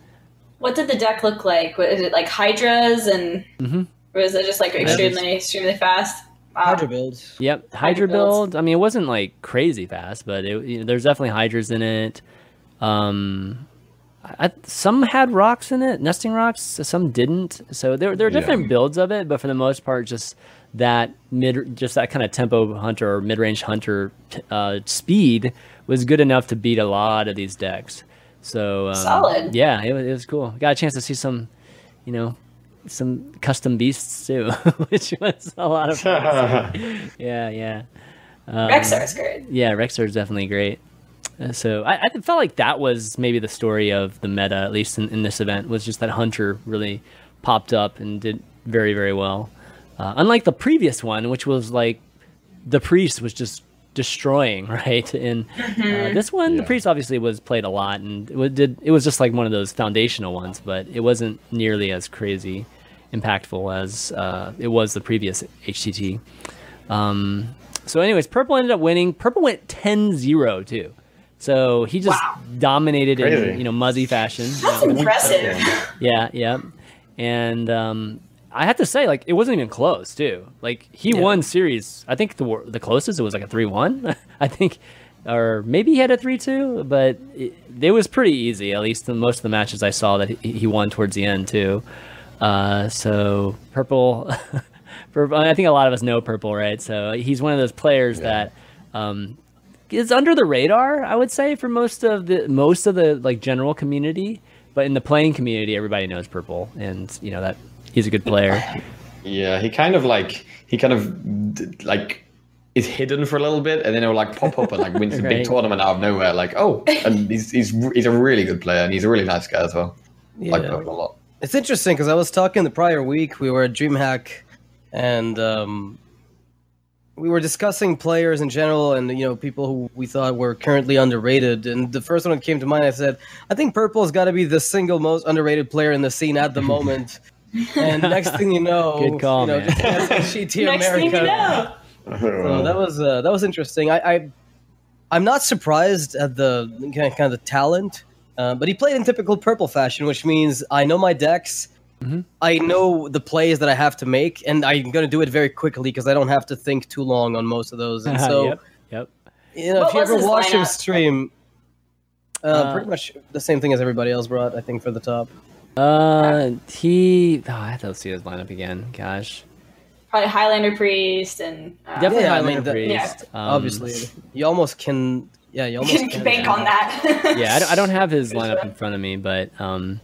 what did the deck look like? Was it like hydras and Mhm. or was it just like extremely extremely fast? Wow. Hydra builds. Yep, Hydra Hydra builds. build. I mean, it wasn't like crazy fast, but it, you know, there's definitely hydras in it. Um, I, some had rocks in it, nesting Rocs. Some didn't. So there there are Yeah. different builds of it, but for the most part, just that mid, just that kind of tempo hunter or mid range hunter uh, speed was good enough to beat a lot of these decks. So um, Solid. Yeah, it was, it was cool. Got a chance to see some, you know, some custom beasts too, which was a lot of fun. yeah, yeah. Um, is great. yeah, Rexxar is definitely great. Uh, so I, I felt like that was maybe the story of the meta, at least in, in this event, was just that Hunter really popped up and did very, very well. Uh, unlike the previous one, which was like the priest was just destroying, right? And uh, this one, the priest obviously was played a lot, and it was, did it was just like one of those foundational ones, but it wasn't nearly as crazy impactful as uh, it was the previous HCT. Um, so, anyways, Purple ended up winning. Purple went 10-0 too. So he just Wow. dominated in you know muzzy fashion. That's You know, impressive. yeah, yeah. And um, I have to say, like, it wasn't even close, too. Like, he Yeah. won series. I think the the closest it was like a three one. I think, or maybe he had a three two, but it, it was pretty easy. At least in most of the matches I saw that he, he won towards the end too. Uh, so purple. Purple, I think a lot of us know Purple, right? So he's one of those players that um, is under the radar, I would say, for most of the most of the like general community. But in the playing community, everybody knows Purple, and you know that he's a good player. Yeah, he kind of like he kind of like is hidden for a little bit, and then he'll like pop up and like wins a Right. big tournament out of nowhere. Like, oh, and he's he's he's a really good player, and he's a really nice guy as well. Like Yeah. Purple a lot. It's interesting because I was talking the prior week. We were at DreamHack, and um, we were discussing players in general, and you know people who we thought were currently underrated. And the first one that came to mind, I said, I think Purple's got to be the single most underrated player in the scene at the moment. and next thing you know, Good call, you know, man. just HCT Next thing you America. know, So that was uh, that was interesting. I, I I'm not surprised at the kind of, kind of the talent, uh, but he played in typical purple fashion, which means I know my decks. Mm-hmm. I know the plays that I have to make, and I'm going to do it very quickly because I don't have to think too long on most of those. And so, yep, yep. you know, What if you ever watch him stream, uh, Uh, pretty much the same thing as everybody else brought. I think for the top. Uh, he. Oh, I have to see his lineup again. Gosh. probably Highlander Priest and uh, Definitely Yeah, I Highlander mean, that- Priest. Yeah. um, Obviously, you almost can. Yeah, you almost can can bank on that. yeah, I don't, I don't have his lineup in front of me, but um,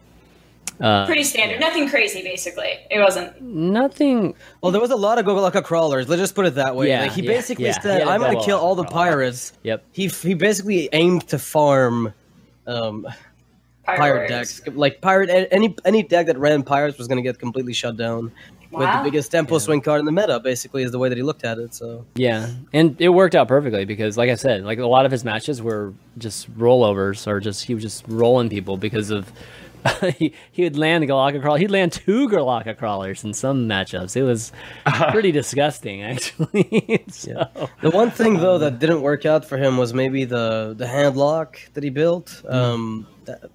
uh, Pretty standard, nothing crazy. Basically, it wasn't. nothing. Well, there was a lot of Golakka crawlers. Let's just put it that way. Yeah, like, he yeah, basically yeah. Said, had "I'm going to kill all the crawler. pirates." Yep. He he basically aimed to farm um, Pirate, pirate decks. Like pirate any any deck that ran pirates was going to get completely shut down. Wow. With the biggest tempo Yeah. swing card in the meta, basically, is the way that he looked at it. So Yeah, and it worked out perfectly because, like I said, like a lot of his matches were just rollovers or just he was just rolling people because of he, he would land a Golakka crawler. He'd land two Golakka crawlers in some matchups. It was pretty disgusting, actually. so, the one thing though that didn't work out for him was maybe the the hand lock that he built. Um, that,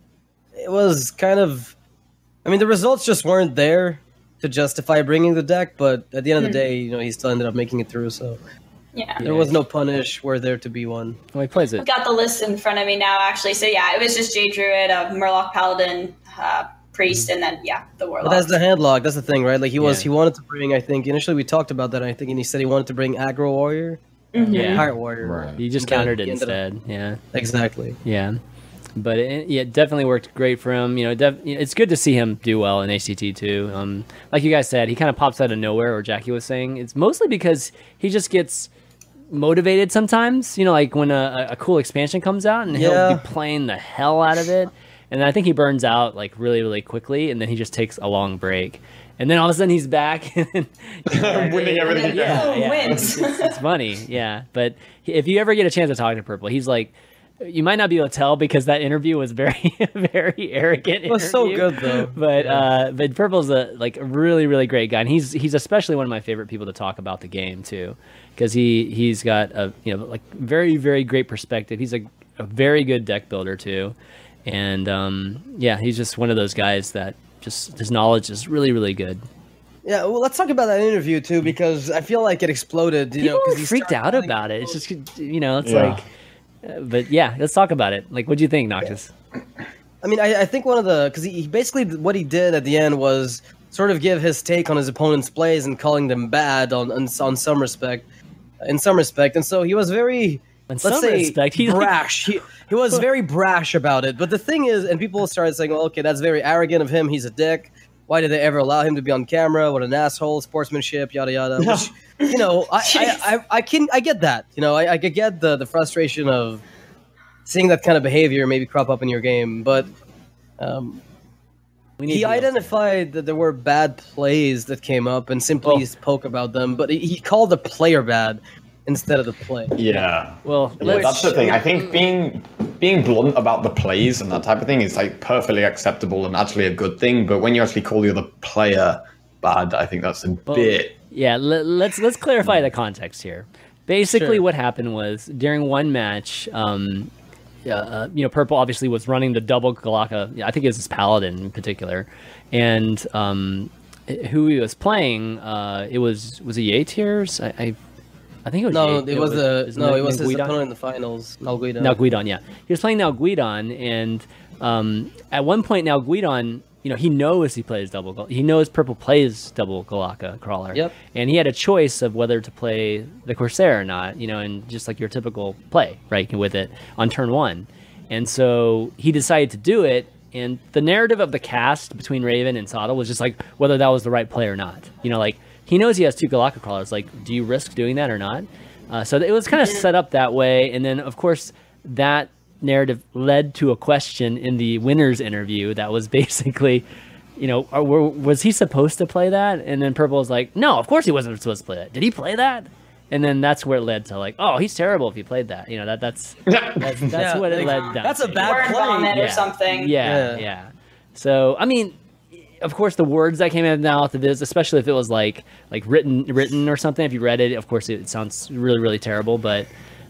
it was kind of, I mean, the results just weren't there to justify bringing the deck. But at the end of the day, you know, he still ended up making it through. So Yeah. there was no punish. Were there to be one? well, he plays I've it. got the list in front of me now, actually. So yeah, it was just Jade Druid, uh, Murloc Paladin, uh, Priest, and then yeah, the Warlock. But that's the hand lock. That's the thing, right? Like he was, Yeah. he wanted to bring. I think initially we talked about that. I think, and he said he wanted to bring aggro warrior, Yeah, pirate warrior. Right. he just countered it he ended up- instead. Yeah. Exactly. Yeah, but it, yeah, it definitely worked great for him. You know, def, it's good to see him do well in HCT too. Um, like you guys said, he kind of pops out of nowhere, or Jackie was saying. It's mostly because he just gets motivated sometimes. You know, like when a, a cool expansion comes out, and he'll be playing the hell out of it, and I think he burns out like really, really quickly, and then he just takes a long break. And then all of a sudden he's back, and Winning everything. yeah, Oh, yeah. wins. It's, it's- it's funny, yeah. But if you ever get a chance to talk to Purple, he's like, you might not be able to tell because that interview was very, very arrogant. It was so good though. But Yeah. uh, but Purple's a like a really, really great guy, and he's he's especially one of my favorite people to talk about the game too, because he he's got a you know like very, very great perspective. He's a, a very good deck builder too, and um, yeah, he's just one of those guys that just his knowledge is really, really good. Yeah, well, let's talk about that interview too because I feel like it exploded. You people know, because he freaked out calling about it. It's just you know, it's Yeah. like, but yeah, let's talk about it. Like, what do you think, Noxious? I mean, I, I think one of the because he, he basically what he did at the end was sort of give his take on his opponent's plays and calling them bad on on, on some respect, in some respect, and so he was very In let's some say respect, he like- brash. he, he was very brash about it. But the thing is, and people started saying, "Well, okay, that's very arrogant of him. He's a dick. Why did they ever allow him to be on camera? What an asshole! Sportsmanship, yada yada." Which, you know, I, I, I, I can I get that. You know, I, I could get the the frustration of seeing that kind of behavior maybe crop up in your game, but. Um, We need he identified that there were bad plays that came up and simply Oh. spoke about them, but he, he called the player bad instead of the play. Yeah. Well, Yeah, that's the thing. I think being being blunt about the plays and that type of thing is like perfectly acceptable and actually a good thing. But when you actually call the other player bad, I think that's a bit. Yeah, let, let's let's clarify the context here. Basically, Sure. what happened was during one match, um, uh, you know, Purple obviously was running the double Golakka. I think it was his Paladin in particular, and um, who he was playing, uh, it was was it Yateers? I, I I think it was. No, Ye- it was the no, it was his opponent in the finals, Nalguidan. Now Guidon, yeah, he was playing Nalguidan, and um, at one point Nalguidan, you know, he knows he plays double. Gal- He knows Purple plays double Golakka crawler. Yep. And he had a choice of whether to play the Corsair or not. You know, and just like your typical play, right, with it on turn one, and so he decided to do it. And the narrative of the cast between Raven and Sada was just like whether that was the right play or not. You know, like he knows he has two Golakka crawlers. Like, do you risk doing that or not? Uh, so it was kind of set up that way, and then of course that narrative led to a question in the winners interview that was basically, you know, are, were, was he supposed to play that? And then Purple was like, no, of course he wasn't supposed to play that. Did he play that? And then that's where it led to like, oh, he's terrible if he played that. You know, that that's that's, that's Yeah, what it like, led down. that's a bad Word play. vomit or something. Yeah, Yeah. yeah, So I mean, of course, the words that came out of the mouth of this, especially if it was like like written written or something. If you read it, of course, it sounds really really terrible. But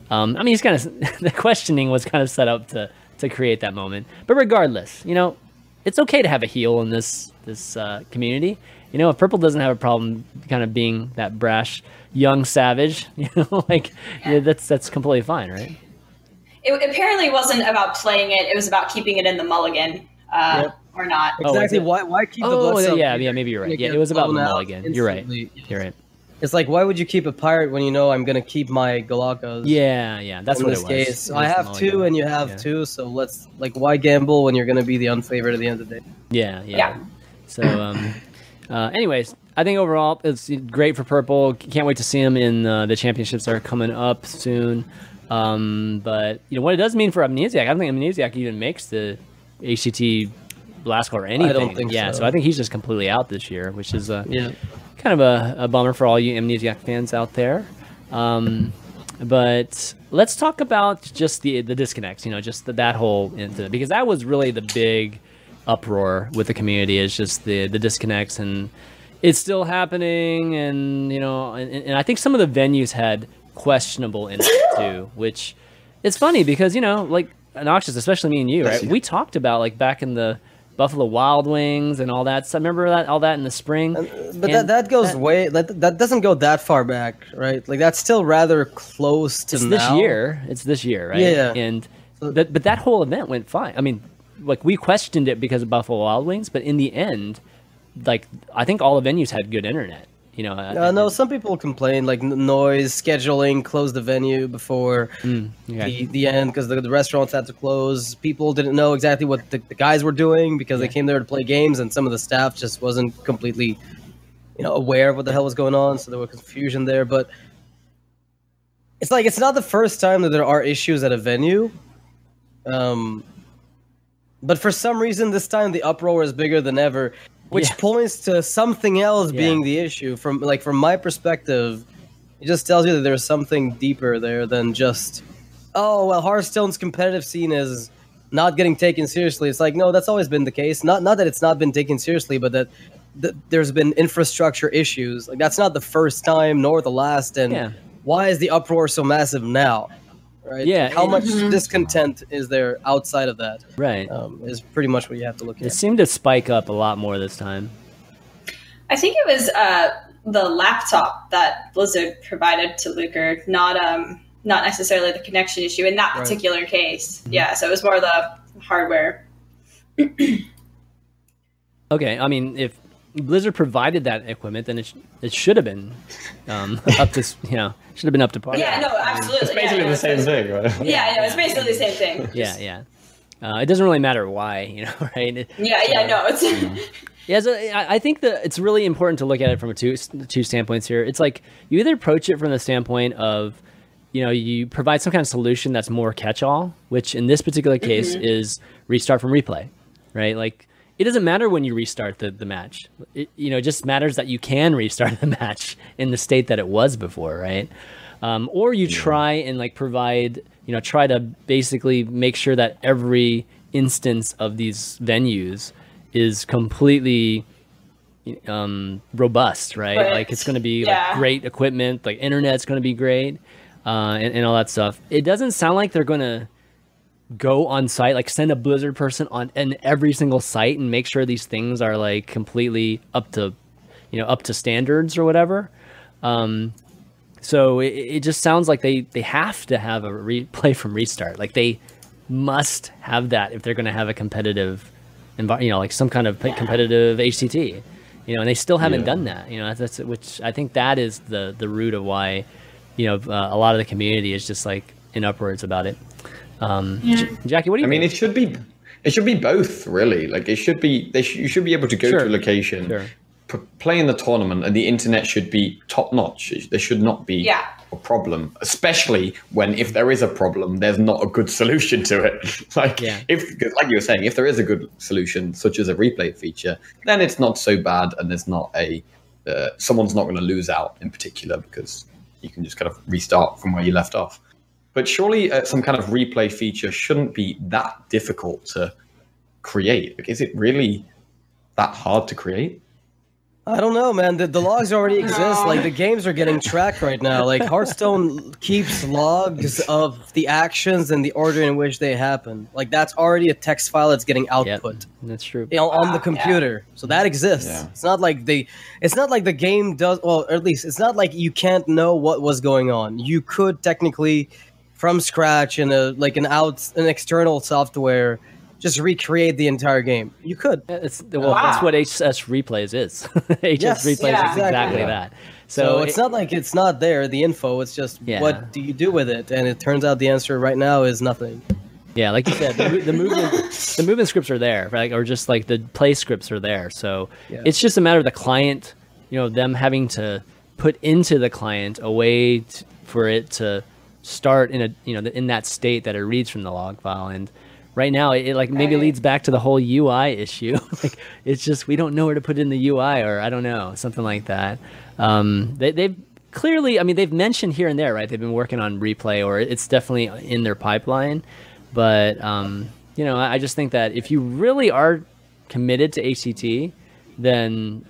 um, I mean, he's kind of the questioning was kind of set up to to create that moment. But regardless, you know, it's okay to have a heel in this this uh, community. You know, if Purple doesn't have a problem kind of being that brash young savage, you know, like yeah, that's that's completely fine, right? It apparently wasn't about playing it; it was about keeping it in the mulligan, uh, Yep. or not. Oh, Exactly. it? Why? Why keep the Oh, blood? yeah, yeah, yeah, maybe you're right. Yeah, it was about the out mulligan. You're right. instantly. You're right. It's like why would you keep a pirate when you know I'm gonna keep my Golakkas? Yeah, yeah, that's in what this it was. case, It I was have two and you have Yeah. two, so let's like why gamble when you're gonna be the unfavored at the end of the day? Yeah, yeah. Yeah. So, um, uh, anyways, I think overall it's great for purple. Can't wait to see him in uh, the championships that are coming up soon. Um, but you know what it does mean for Amnesiac. I don't think Amnesiac even makes the HCT last or anything. I don't think yeah, so. I think he's just completely out this year, which is uh, Yeah. Kind of a, a bummer for all you Amnesiac fans out there. Um, but let's talk about just the the disconnects. You know, just the, that whole incident because that was really the big uproar with the community. Is just the the disconnects and it's still happening. And you know, and, and I think some of the venues had questionable internet too, which it's funny because you know, like Noxious, especially me and you, right? We talked about like back in the Buffalo Wild Wings and all that. So remember that all that in the spring. But And that that goes way that that doesn't go that far back, right? Like that's still rather close to it's now. this year. It's this year, right? Yeah. And but but that whole event went fine. I mean, like we questioned it because of Buffalo Wild Wings, but in the end, like I think all the venues had good internet. You know. Uh, no, some people complain like noise, scheduling, close the venue before okay. the, the end because the, the restaurants had to close. People didn't know exactly what the, the guys were doing because they came there to play games, and some of the staff just wasn't completely, you know, aware of what the hell was going on. So there was confusion there. But it's like it's not the first time that there are issues at a venue. Um, but for some reason, this time the uproar is bigger than ever, which Yeah. points to something else Yeah. being the issue. From like from my perspective, it just tells you that there's something deeper there than just, oh well, Hearthstone's competitive scene is not getting taken seriously. It's like no, that's always been the case. Not not that it's not been taken seriously, but that. that there's been infrastructure issues. Like that's not the first time nor the last. And Yeah. why is the uproar so massive now? Right? Yeah, how it- much discontent is there outside of that? Right. Um, is pretty much what you have to look It at. It seemed to spike up a lot more this time. I think it was uh, the laptop that Blizzard provided to Lucre, not um, not necessarily the connection issue in that Right. particular case. Yeah, so it was more the hardware. Okay, I mean, if Blizzard provided that equipment, then it, sh- it should have been um, up to s- you know should have been up to par. Yeah, no, absolutely. It's basically yeah, the same thing, right? Yeah, no, it's basically the same thing. Yeah, yeah. Uh, it doesn't really matter why, you know, right? It- Yeah, yeah, no, it's Yeah, so I I think that it's really important to look at it from a two two standpoints here. It's like you either approach it from the standpoint of, you know, you provide some kind of solution that's more catch-all, which in this particular case is restart from replay, right? Like it doesn't matter when you restart the, the match. It, you know, it just matters that you can restart the match in the state that it was before, right? Um, or you try and like provide, you know, try to basically make sure that every instance of these venues is completely um, robust, right? Right. Like it's going to be Yeah. like great equipment, like internet's going to be great, uh, and, and all that stuff. It doesn't sound like they're going to go on site, like send a Blizzard person on in every single site and make sure these things are like completely up to, you know, up to standards or whatever. Um, so it, it just sounds like they they have to have a replay from restart. Like they must have that if they're going to have a competitive, envi- you know, like some kind of competitive HCT. You know, and they still haven't Yeah. done that. You know, that's, that's which I think that is the the root of why, you know, uh, a lot of the community is just like in upwards about it. Um, J- Jackie, what do you I mean, think? it should be, it should be both, really. Like it should be, they sh- you should be able to go Sure. to a location, Sure. p- play in the tournament, and the internet should be top notch. There should not be Yeah. a problem, especially when if there is a problem, there's not a good solution to it. like Yeah. if, like you were saying, if there is a good solution, such as a replay feature, then it's not so bad, and there's not a uh, someone's not going to lose out in particular because you can just kind of restart from where you left off. But surely uh, some kind of replay feature shouldn't be that difficult to create. Like, is it really that hard to create? I don't know, man. The, the logs already exist. Like the games are getting tracked right now. Like Hearthstone keeps logs of the actions and the order in which they happen. Like that's already a text file that's getting Yep, output that's true. you know, on the Wow, computer. So that exists. Yeah. It's not like they. It's not like the game does. Well, or at least it's not like you can't know what was going on. You could technically, from scratch in a like an out an external software, just recreate the entire game. You could. It's, well, that's what HS replays is. HS Yes, replays yeah, is exactly exactly. that. So, So, it's it- not like it's not there, the info. It's just Yeah. what do you do with it? And it turns out the answer right now is nothing. Yeah, like you said, the, the movement, the movement scripts are there, right? Or just like the play scripts are there. So Yeah. it's just a matter of the client, you know, them having to put into the client a way t- for it to start in a, you know, in that state that it reads from the log file. And right now, it, it like maybe Right. leads back to the whole UI issue. like it's just we don't know where to put it in the UI, or I don't know, something like that. Um, they, they've clearly, I mean, they've mentioned here and there, right? They've been working on replay, or it's definitely in their pipeline. But um, you know, I I just think that if you really are committed to HCT, then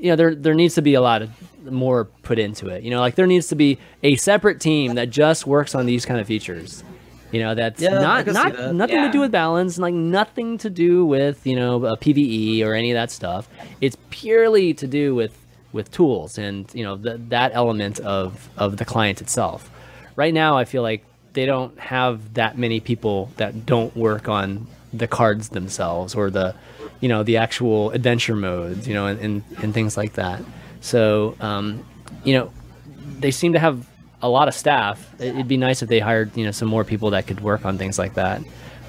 you know there there needs to be a lot of more put into it. You know, like there needs to be a separate team that just works on these kind of features. You know, that's Yeah, not not that. nothing to do with balance, like nothing to do with you know a PVE or any of that stuff. It's purely to do with with tools and you know th- that element of of the client itself. Right now, I feel like they don't have that many people that don't work on the cards themselves or the you know the actual adventure modes you know and, and, and things like that. So um, you know they seem to have a lot of staff. It- it'd be nice if they hired you know some more people that could work on things like that.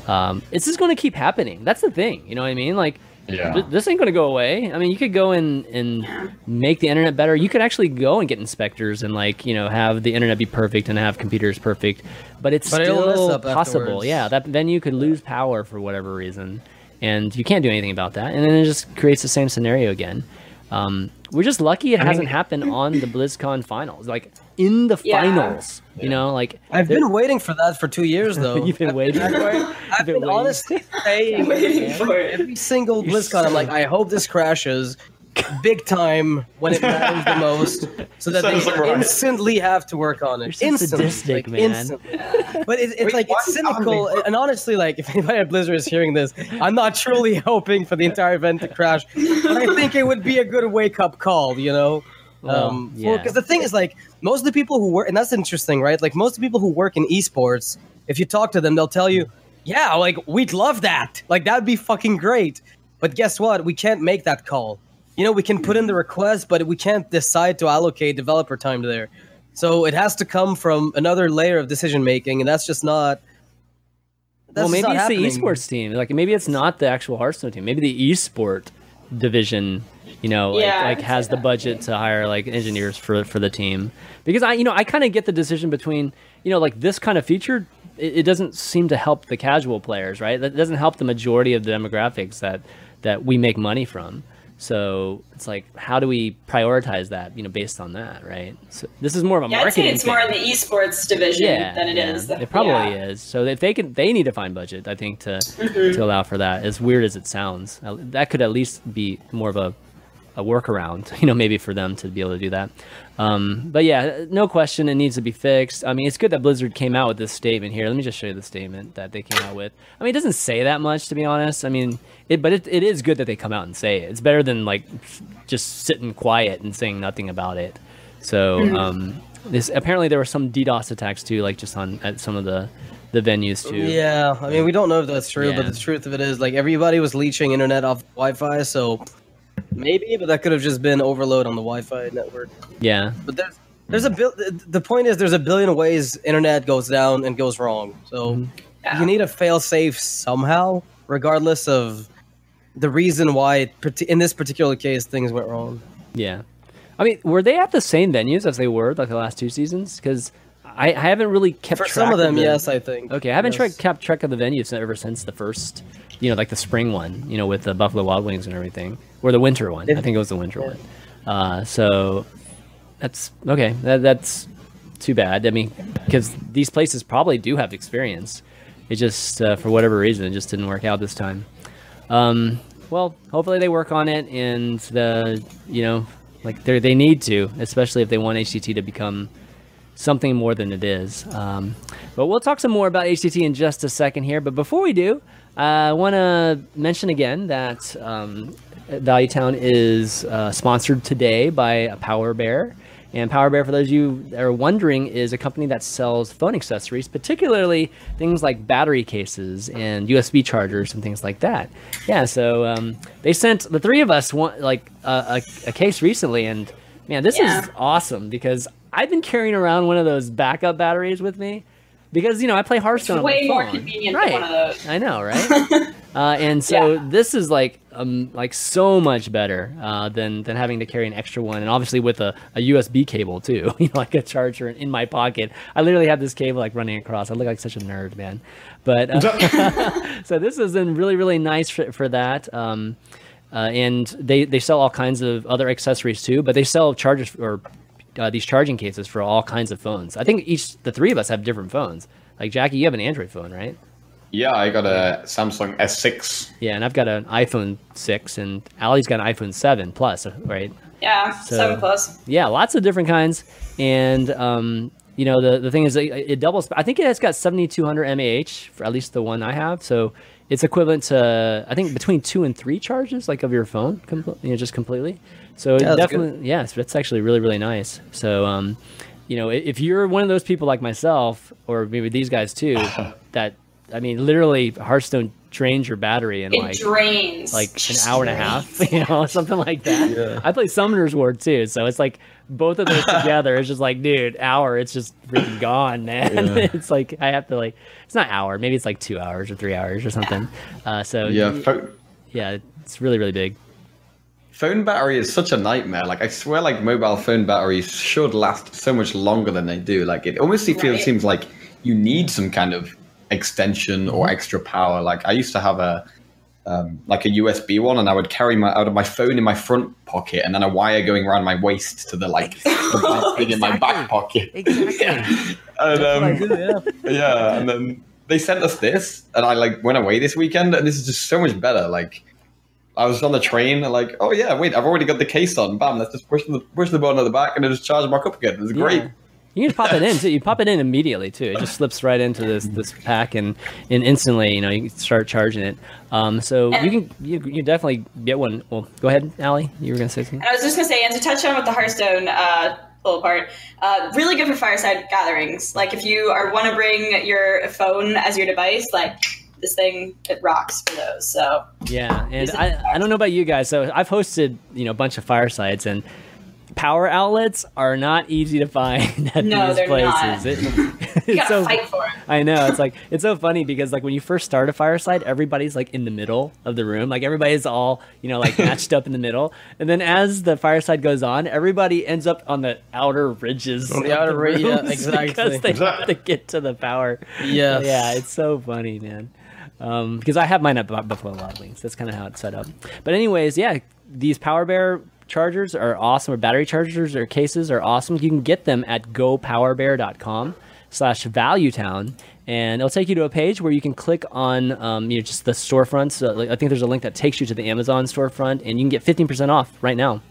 Um, it's just going to keep happening? That's the thing you know what i mean? Like Yeah. th- this ain't going to go away. I mean you could go and and make the internet better. You could actually go and get inspectors and like you know have the internet be perfect and have computers perfect but it's But still possible. afterwards. yeah that venue could lose power for whatever reason and you can't do anything about that and then it just creates the same scenario again um, we're just lucky it hasn't happened on the BlizzCon finals, like in the Yeah. finals. You know, like I've been waiting for that for two years, though. You've been waiting for it. I've You've been honestly saying Waiting for it. every single BlizzCon, I'm like, I hope this crashes big time when it matters the most, so that Sounds they right. instantly have to work on it. You're so instantly, sadistic, like, man. instantly. But it, it's Wait, like it's is it on cynical, me? and honestly, like if anybody at Blizzard is hearing this, I'm not truly hoping for the entire event to crash, but I think it would be a good wake up call, you know. Well, Um, yeah. because the thing is, like, most of the people who work, and that's interesting, right? Like, most of the people who work in esports, if you talk to them, they'll tell you, yeah, like, we'd love that. Like, that'd be fucking great. But guess what? We can't make that call. You know, we can put in the request, but we can't decide to allocate developer time there. So it has to come from another layer of decision making, and that's just not. well, maybe it's the esports team. Like maybe it's not the actual Hearthstone team. Maybe the esport division, you know, like, Yeah, I like has the budget to hire like engineers for for the team. Because I, you know, I kind of get the decision between, you know, like this kind of feature. It, it doesn't seem to help the casual players, right? That doesn't help the majority of the demographics that that we make money from. So it's like, how do we prioritize that? You know, based on that, right? So this is more of a Yeah, I'd say marketing. it's more in the esports division yeah, than it yeah. is. It probably is. So if they can, they need to find budget. I think to mm-hmm. to allow for that. As weird as it sounds, that could at least be more of a a workaround. You know, maybe for them to be able to do that. Um, but yeah, no question, it needs to be fixed. I mean, it's good that Blizzard came out with this statement here. Let me just show you the statement that they came out with. I mean, it doesn't say that much, to be honest. I mean, it, but it, it is good that they come out and say it. It's better than like just sitting quiet and saying nothing about it. So um, this apparently there were some DDoS attacks too, like just on at some of the the venues too. Yeah, I mean, we don't know if that's true, Yeah. but the truth of it is, like, everybody was leeching internet off Wi-Fi, so maybe, but that could have just been overload on the Wi-Fi network. Yeah. But there's there's a bil- the point is there's a billion ways internet goes down and goes wrong. So Mm-hmm. Yeah. you need a fail safe somehow, regardless of the reason why in this particular case things went wrong. Yeah. I mean, were they at the same venues as they were like the last two seasons? Because I, I haven't really kept For track some of them, the- yes, I think. Okay, I haven't Yes. tried kept track of the venues ever since the first, you know, like the spring one, you know, with the Buffalo Wild Wings and everything, or the winter one. I think it was the winter one. Uh, so that's okay. That, that's too bad. I mean, because these places probably do have experience. It just, uh, for whatever reason, it just didn't work out this time. Um, well, hopefully they work on it, and the, you know, like they they need to, especially if they want HCT to become something more than it is. Um, but we'll talk some more about HCT in just a second here. But before we do, uh, I want to mention again that um, Value Town is uh, sponsored today by Power Bear. And Power Bear, for those of you that are wondering, is a company that sells phone accessories, particularly things like battery cases and USB chargers and things like that. Yeah, so um, they sent the three of us one like a, a, a case recently, and man, this Yeah. is awesome because I've been carrying around one of those backup batteries with me because you know I play Hearthstone. on my way more convenient right. than one of those. I know, right? uh, and so Yeah. this is like um like so much better uh, than than having to carry an extra one, and obviously with a, a USB cable too, you know, like a charger in my pocket. I literally have this cable like running across. I look like such a nerd, man. But uh, so this has been really really nice for, for that. Um, uh, and they they sell all kinds of other accessories too, but they sell chargers or uh, these charging cases for all kinds of phones. I think each the three of us have different phones. Like Jackie, you have an Android phone, right? Yeah, I got a Samsung S6. Yeah, and I've got an iPhone six, and Allie's got an iPhone seven plus, right? Yeah, So- seven plus. Yeah, lots of different kinds, and um, you know the the thing is, it, it doubles. I think it has got seventy two hundred mAh for at least the one I have, so it's equivalent to I think between two and three charges, like of your phone, compl- you know, just completely. So Yeah, definitely, yes, that's actually really really nice. So. Um, you know, if you're one of those people like myself, or maybe these guys too, that I mean, literally, Hearthstone drains your battery in It like drains. like an hour and a half, you know, something like that. I play Summoners War too, so it's like both of those together. It's just like, dude, hour, it's just freaking gone, man. it's like I have to like, it's not hour, maybe it's like two hours or three hours or something. Uh, so Yeah, y- pho- yeah, it's really really big. phone battery is such a nightmare. Like I swear, like mobile phone batteries should last so much longer than they do. Like it almost feels seems like you need some kind of extension or extra power. Like I used to have a um, like a USB one, and I would carry my out of my phone in my front pocket, and then a wire going around my waist to the like the thing in my back pocket. Exactly. and um, yeah, and then they sent us this, and I like went away this weekend, and this is just so much better. Like, I was on the train, and like, oh yeah, wait, I've already got the case on. Bam, let's just push the push the button at the back, and it just charges back up again. It was great. Yeah. You can pop it in too. You pop it in immediately too. It just slips right into this this pack and, and instantly, you know, you start charging it. Um, so you can you, you definitely get one. Well, go ahead, Allie. You were gonna say something. And I was just gonna say, and to touch on with the Hearthstone uh, little part, uh, really good for fireside gatherings. Like if you are want to bring your phone as your device, like this thing it rocks for those. So Yeah, and I, I don't know about you guys. So I've hosted you know a bunch of firesides, and power outlets are not easy to find at No, these they're places. not. It- you gotta so fight for it. I know it's like it's so funny because like when you first start a fireside, everybody's like in the middle of the room, like everybody's all you know like matched up in the middle, and then as the fireside goes on, everybody ends up on the outer ridges. On the of outer ri- yeah, exactly. because they have to get to the power. Yeah, Yeah, it's so funny, man. Um, because I have mine at Bu- Buffalo Wild Wings. That's kind of how it's set up. But anyways, yeah, these Power Bear chargers are awesome, or battery chargers or cases are awesome. You can get them at gopowerbear.com slash valuetown and it'll take you to a page where you can click on um, you know just the storefronts. So, like, I think there's a link that takes you to the Amazon storefront, and you can get 15% off right now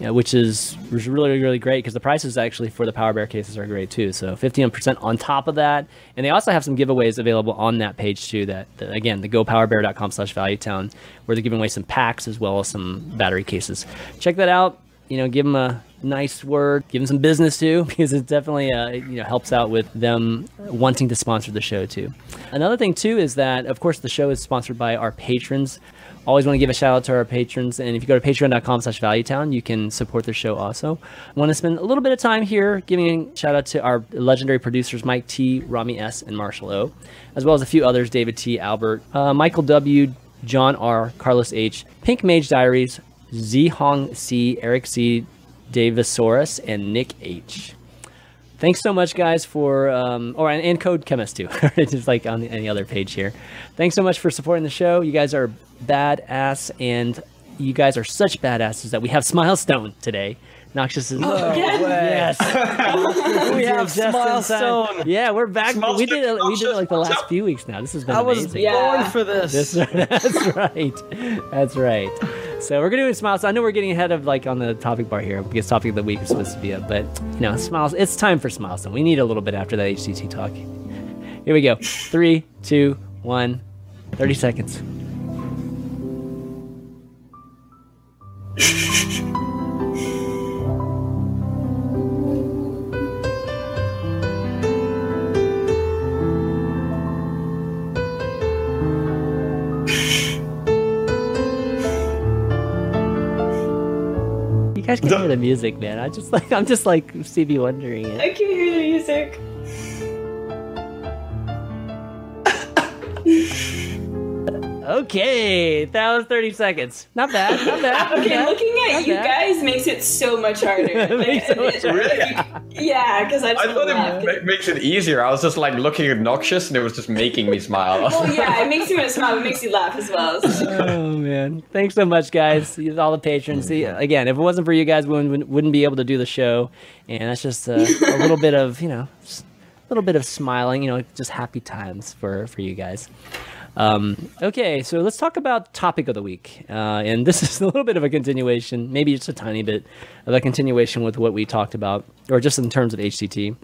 yeah, which is really really great because the prices actually for the Power Bear cases are great too. So 15% on top of that, and they also have some giveaways available on that page too. That, that again, the GoPowerBear.com/valuetown, where they're giving away some packs as well as some battery cases. Check that out. You know, give them a nice word, give them some business too, because it definitely uh, you know helps out with them wanting to sponsor the show too. Another thing too is that of course the show is sponsored by our patrons. Always want to give a shout out to our patrons, and if you go to patreon.com slash valuetown, you can support the show also. I want to spend a little bit of time here giving a shout out to our legendary producers Mike T, Rami S, and Marshall O, as well as a few others David T, Albert, uh, Michael W, John R, Carlos H, Pink Mage Diaries, Z Hong C, Eric C, Davisaurus, and Nick H. Thanks so much, guys, for um, or and, and Code Chemist too, just like on the, any other page here. Thanks so much for supporting the show. You guys are badass, and you guys are such badasses that we have Smilestone today. Noxious is yes. we have Just in time. Smilestone. Yeah, we're back. Smilestone, we did it. We did it like the last few weeks now. This has been I was amazing. Yeah. born for this. This, that's right. That's right. So we're gonna do smiles. I know we're getting ahead of like on the topic bar here because topic of the week is supposed to be up, but you know, smiles. It's time for smiles. and We need a little bit after that HCT talk. Here we go. Three, two, one. Thirty seconds. The music, man. I just like I'm just like Stevie wondering it. I can hear the music. Okay, that was 30 seconds. Not bad. Not bad. Okay, not looking at you bit. guys makes it so much harder. Makes it so much harder. yeah, because I I thought laugh. it ma- makes it easier. I was just like looking obnoxious, and it was just making me smile. Well, yeah, it makes you want to smile, it makes you laugh as well. So- Oh man! Thanks so much, guys. All the patrons. See, again, if it wasn't for you guys, we wouldn't, wouldn't be able to do the show, and that's just a, a little bit of you know, a little bit of smiling. You know, just happy times for for you guys. Um, okay, so let's talk about topic of the week, uh, and this is a little bit of a continuation, maybe just a tiny bit of a continuation with what we talked about, or just in terms of HCT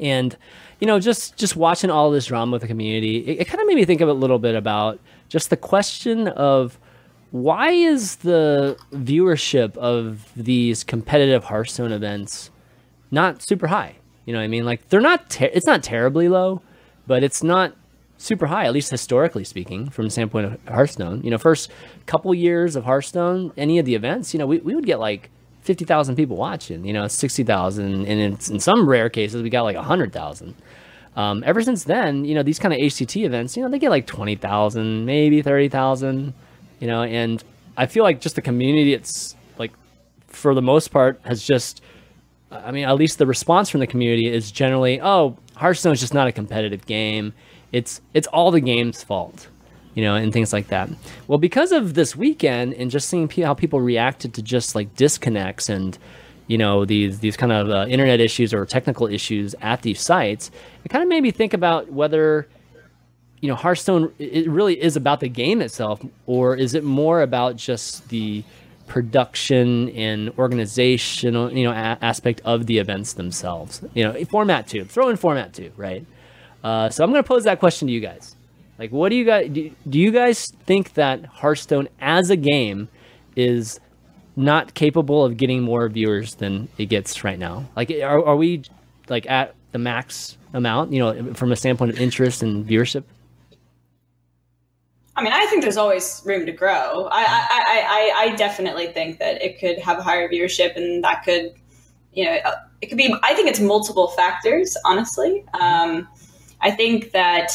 and you know just just watching all this drama with the community it, it kind of made me think of a little bit about just the question of why is the viewership of these competitive hearthstone events not super high? You know what i mean? Like they're not ter- it's not terribly low but it's not super high at least historically speaking from the standpoint of hearthstone you know first couple years of hearthstone any of the events you know we, we would get like 50,000 people watching, you know, 60,000. And in, in some rare cases, we got like 100,000. Um, ever since then, you know, these kind of HCT events, you know, they get like 20,000, maybe 30,000, you know, and I feel like just the community, it's like, for the most part, has just, I mean, at least the response from the community is generally, oh, Hearthstone is just not a competitive game. It's it's all the game's fault, you know, and things like that. Well, because of this weekend and just seeing how people reacted to just like disconnects and you know these these kind of uh, internet issues or technical issues at these sites, it kind of made me think about whether you know Hearthstone it really is about the game itself, or is it more about just the production and organizational you know a- aspect of the events themselves? You know, format too. Throw in format too, right? Uh, so I'm going to pose that question to you guys. Like, what do you guys do? Do you guys think that Hearthstone as a game is not capable of getting more viewers than it gets right now? Like, are, are we like at the max amount? You know, from a standpoint of interest and viewership. I mean, I think there's always room to grow. I, I, I, I, definitely think that it could have higher viewership, and that could, you know, it could be. I think it's multiple factors. Honestly, um, I think that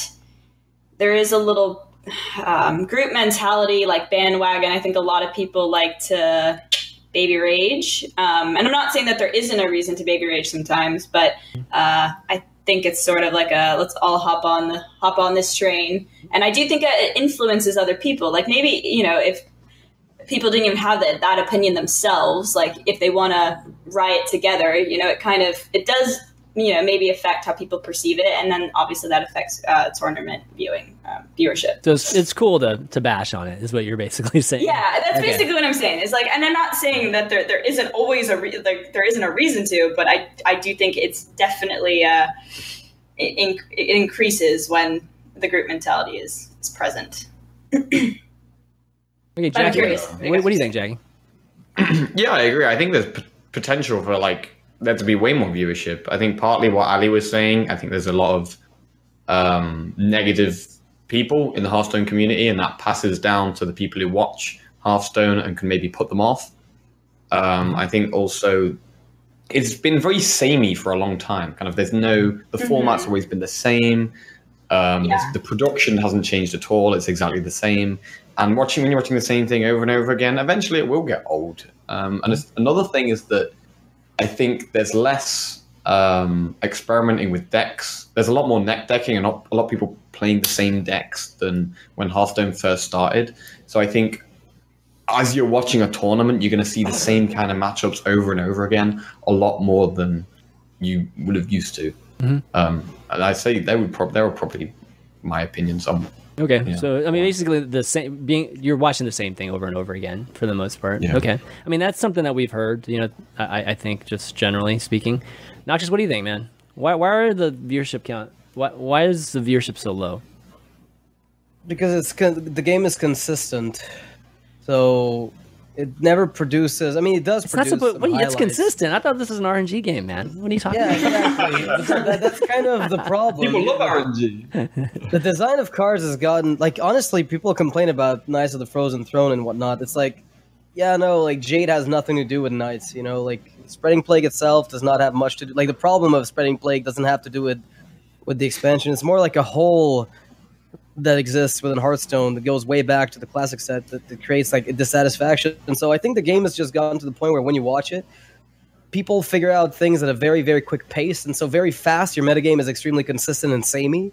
there is a little um, group mentality, like bandwagon. I think a lot of people like to baby rage, um, and I'm not saying that there isn't a reason to baby rage sometimes, but uh, I think it's sort of like a let's all hop on the hop on this train. And I do think that it influences other people. Like maybe you know if people didn't even have that, that opinion themselves, like if they want to riot together, you know, it kind of it does you know maybe affect how people perceive it, and then obviously that affects uh, tournament viewing um, viewership. So it's, it's cool to, to bash on it, is what you're basically saying. Yeah, that's Okay. basically what I'm saying. Is like, and I'm not saying that there there isn't always a re- like there isn't a reason to, but I I do think it's definitely uh, it, inc- it increases when the group mentality is is present. Okay, But Jackie. curious. What, what do you think, Jackie? Yeah, I agree. I think there's p- potential for like there to be way more viewership. I think partly what Ali was saying. I think there's a lot of um, negative people in the Hearthstone community, and that passes down to the people who watch Hearthstone and can maybe put them off. Um, I think also it's been very samey for a long time. Kind of, there's no the format's always been the same. Um, Yeah. The production hasn't changed at all. It's exactly the same. And watching when you're watching the same thing over and over again, eventually it will get old. Um, and it's, another thing is that I think there's less um, experimenting with decks. There's a lot more net decking and a lot of people playing the same decks than when Hearthstone first started. So I think as you're watching a tournament, you're going to see the same kind of matchups over and over again, a lot more than you would have used to. Um, and I say they would prob- they were probably my opinions. Um, Okay, Yeah. so I mean, basically the same. Being you're watching the same thing over and over again for the most part. Yeah. Okay, I mean that's something that we've heard. You know, I, I think just generally speaking. not just what do you think, man? Why why are the viewership count? Why why is the viewership so low? because it's con- the game is consistent, so it never produces. I mean, it does It's not produce. supposed. some What, it's consistent. I thought this was an RNG game, man. What are you talking Yeah, about? exactly. that, that's kind of the problem. People love RNG. the design of cars has gotten like honestly, people complain about Knights of the Frozen Throne and whatnot. It's like yeah, no, like Jade has nothing to do with Knights. You know, like spreading plague itself does not have much to do. Like the problem of spreading plague doesn't have to do with with the expansion. It's more like a whole that exists within Hearthstone that goes way back to the classic set that, that creates like dissatisfaction. And so I think the game has just gotten to the point where when you watch it, people figure out things at a very very quick pace, and so very fast your metagame is extremely consistent and samey.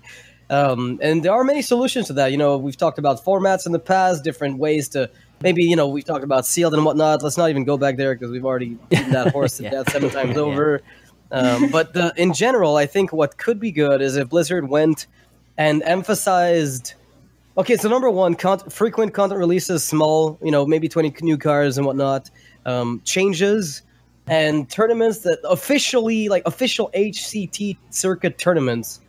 Um, and there are many solutions to that. You know, we've talked about formats in the past, different ways to maybe you know we've talked about sealed and whatnot. Let's not even go back there because we've already beaten that horse to Yeah. death seven times over. Um, but the, in general, I think what could be good is if Blizzard went and emphasized. Okay, so number one, con- frequent content releases, small, you know, maybe twenty new cars and whatnot, um, changes, and tournaments that officially, like official HCT circuit tournaments,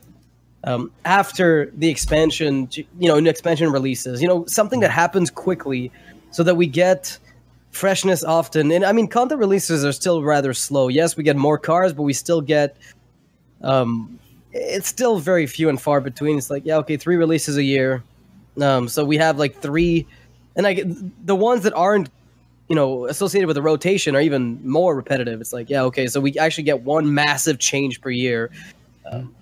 um, after the expansion, you know, new expansion releases, you know, something that happens quickly, so that we get freshness often. And I mean, content releases are still rather slow. Yes, we get more cars, but we still get, um, it's still very few and far between. It's like, yeah, okay, three releases a year. Um, so we have like three, and I the ones that aren't, you know, associated with the rotation are even more repetitive. It's like, yeah, okay, so we actually get one massive change per year. Um,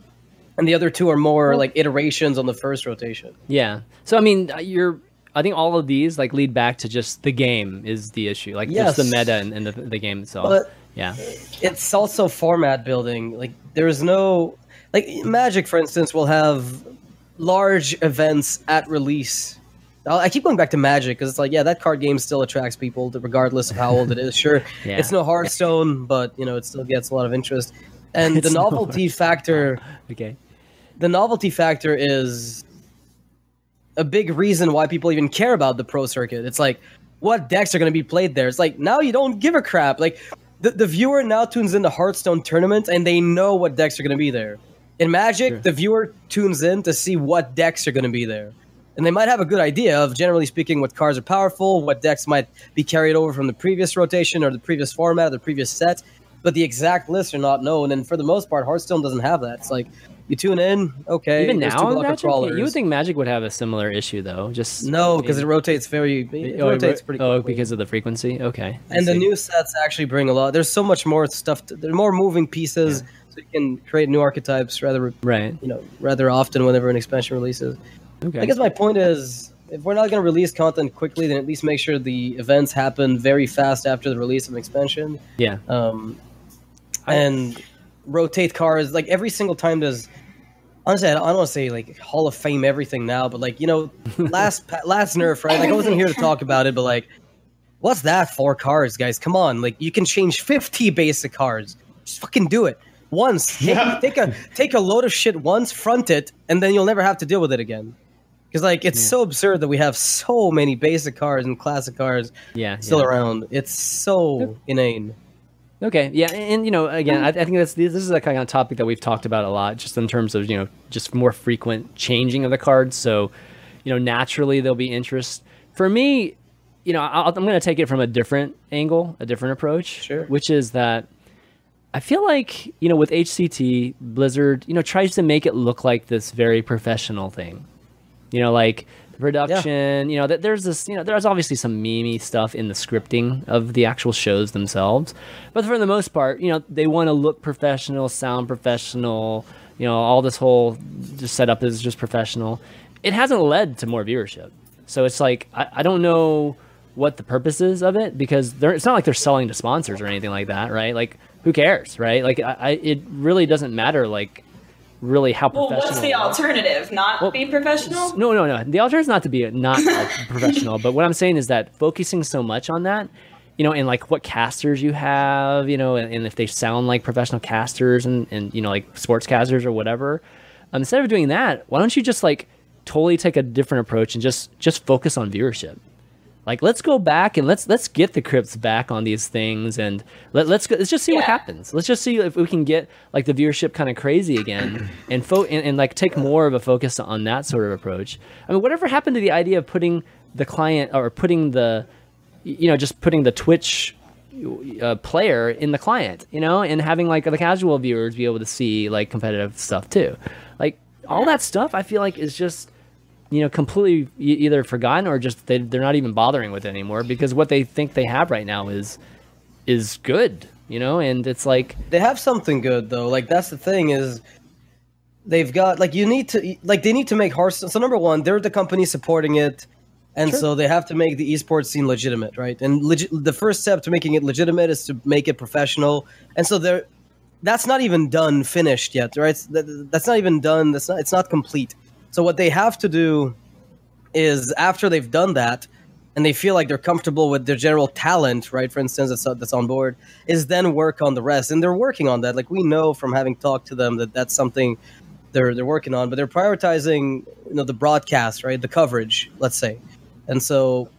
and the other two are more like iterations on the first rotation. Yeah. So I mean, uh, you're. I think all of these like lead back to just the game is the issue, like just the meta and, and the, the game itself. But yeah. it's also format building. Like there's no like Magic, for instance, will have large events at release. I'll- keep going back to Magic because it's like, yeah, that card game still attracts people, regardless of how old it is. Sure, Yeah. it's no Hearthstone, but you know, it still gets a lot of interest. And It's the no novelty factor, Okay. the novelty factor is a big reason why people even care about the pro circuit. It's like what decks are going to be played there. It's like now you don't give a crap. Like the, the viewer now tunes into Hearthstone tournaments and they know what decks are going to be there. In Magic, Sure. the viewer tunes in to see what decks are going to be there. And they might have a good idea of, generally speaking, what cards are powerful, what decks might be carried over from the previous rotation or the previous format or the previous set, but the exact lists are not known. And for the most part, Hearthstone doesn't have that. It's like you tune in, okay, Even now, two Magic, crawlers. you would think Magic would have a similar issue though. Just no, because it rotates very. It oh, it rotates ro- pretty. Oh, quickly. because of the frequency. Okay. I and the new sets actually bring a lot. There's so much more stuff. To, there are more moving pieces, so you can create new archetypes rather, right. you know, rather often whenever an expansion releases. Okay. I guess my point is, if we're not going to release content quickly, then at least make sure the events happen very fast after the release of an expansion, yeah. um, I- and rotate cars like every single time. There's honestly, I don't, want to say like Hall of Fame everything now, but like you know, last last nerf, right? Like I wasn't here to talk about it, but like, what's that for cards, guys? Come on, like you can change 50 basic cards. Just fucking do it once. Take, Yeah. take a take a load of shit once, front it, and then you'll never have to deal with it again. Because like it's so absurd that we have so many basic cards and classic cards Yeah. still yeah. around. It's so inane. Okay, yeah, and, you know, again, I, I think that's this is a kind of topic that we've talked about a lot, just in terms of you know, just more frequent changing of the cards. So, you know, naturally there'll be interest. For me, you know, I'll, I'm going to take it from a different angle, a different approach, Sure. which is that I feel like you know, with HCT, Blizzard, you know, tries to make it look like this very professional thing. You know, like the production. You know, that there's this. You know, there's obviously some memey stuff in the scripting of the actual shows themselves, but for the most part, you know, they want to look professional, sound professional. You know, all this whole just setup is just professional. It hasn't led to more viewership, so it's like I, I don't know what the purpose is of it because they're, it's not like they're selling to sponsors or anything like that, right? Like, who cares, right? Like, I, I it really doesn't matter. Like, really how Well, professional. what's the alternative? Not Well, be professional? No, no, no. The alternative is not to be not professional, but what I'm saying is that focusing so much on that, you know, and like what casters you have, you know, and, and if they sound like professional casters and, and you know, like sports casters or whatever, um, instead of doing that, why don't you just like totally take a different approach and just just focus on viewership? Like let's go back and let's let's get the crypts back on these things and let, let's go, let's just see what happens. Let's just see if we can get like the viewership kind of crazy again and fo- and, and like take more of a focus on that sort of approach. I mean, whatever happened to the idea of putting the client or putting the you know just putting the Twitch uh, player in the client, you know, and having like the casual viewers be able to see like competitive stuff too. Like all that stuff, I feel like is just you know completely either forgotten or just they, they're not even bothering with it anymore because what they think they have right now is is good you know and it's like They have something good though. Like that's the thing is they've got like you need to like they need to make Hearthstone. So number one, they're the company supporting it, and so they have to make the esports scene legitimate, right? And legi- the first step to making it legitimate is to make it professional. And so they're that's not even done finished yet, right? That, that's not even done. That's not it's not complete. So what they have to do is after they've done that and they feel like they're comfortable with their general talent, right? For instance, that's, that's on board, is then work on the rest. And they're working on that. Like we know from having talked to them that that's something they're they're working on. But they're prioritizing, you know, the broadcast, right? The coverage, let's say. And so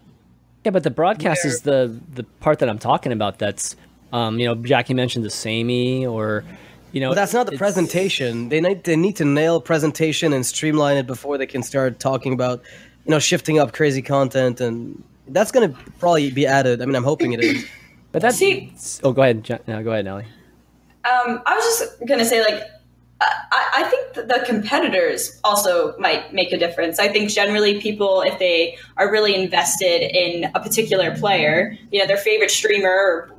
yeah but the broadcast is the the part that i'm talking about that's um you know jackie mentioned the samey or you know But that's not the presentation. They need they need to nail presentation and streamline it before they can start talking about, you know, shifting up crazy content and that's going to probably be added. I mean, I'm hoping it is. but that's See- oh go ahead Ja- no, go ahead Nelly. Um, I was just gonna say, like, I, I think the competitors also might make a difference. I think generally people, if they are really invested in a particular player, you know, their favorite streamer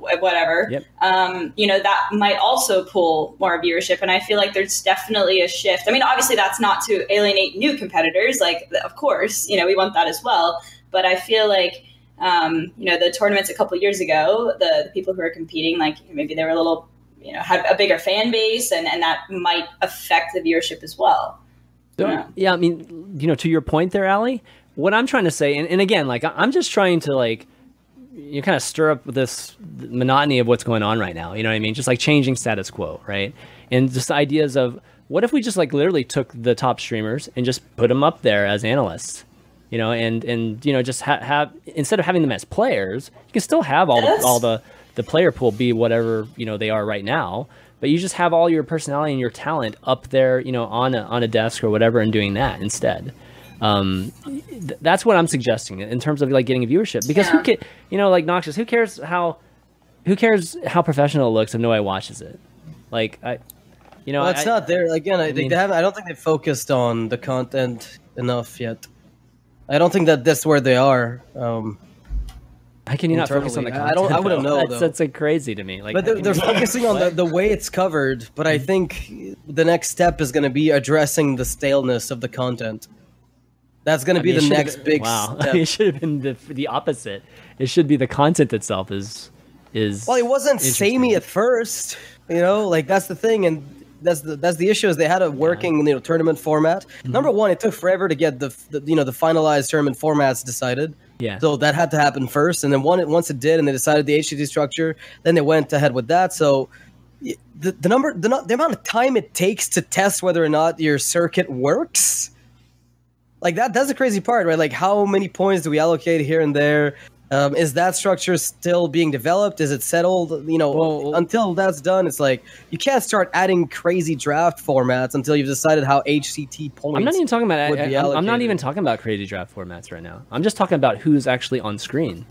or whatever, Yep. um, you know, that might also pull more viewership. And I feel like there's definitely a shift. I mean, obviously, that's not to alienate new competitors. Like, of course, you know, we want that as well. But I feel like um, you know, the tournaments a couple years ago, the, the people who are competing, like maybe they were a little, you know, have a bigger fan base, and, and that might affect the viewership as well. So, Yeah. yeah, I mean, you know, to your point there, Ali, what I'm trying to say, and, and again, like, I'm just trying to, like, you kind of stir up this monotony of what's going on right now. You know what I mean? Just like changing status quo, right? And just ideas of what if we just, like, literally took the top streamers and just put them up there as analysts? You know, and and you know, just ha- have instead of having them as players, you can still have all the all the the player pool be whatever you know they are right now, but you just have all your personality and your talent up there, you know, on a on a desk or whatever, and doing that instead. Um, th- that's what I'm suggesting in terms of like getting viewership because who Yeah. ca- you know, like Noxious, who cares how who cares how professional it looks if nobody watches it? Like I, you know, Well, it's I- not there again. I, I think mean- they haven't. I don't think they focused on the content enough yet. I don't think that that's where they are. Um, How can you not focus on the internally. I- don't- I wouldn't know, That's, that's like crazy to me. Like, but they're, they're focusing on the, the way it's covered. But I think the next step is going to be addressing the staleness of the content. That's going to be mean, the next been- big Wow, step. it should have been the the opposite. It should be the content itself is is. Well, it wasn't samey at first, you know. Like that's the thing, and that's the that's the issue is they had a working you know tournament format. Mm-hmm. Number one, it took forever to get the, the you know the finalized tournament formats decided. Yeah. So that had to happen first, and then one once it did, and they decided the HCT structure, then they went ahead with that. So the the number the, the amount of time it takes to test whether or not your circuit works like that that's the crazy part right like how many points do we allocate here and there um, is that structure still being developed is it settled you know Well- until that's done it's like you can't start adding crazy draft formats until you've decided how hct points I'm not even talking about. I, am not even talking about crazy draft formats right now. I'm just talking about who's actually on screen.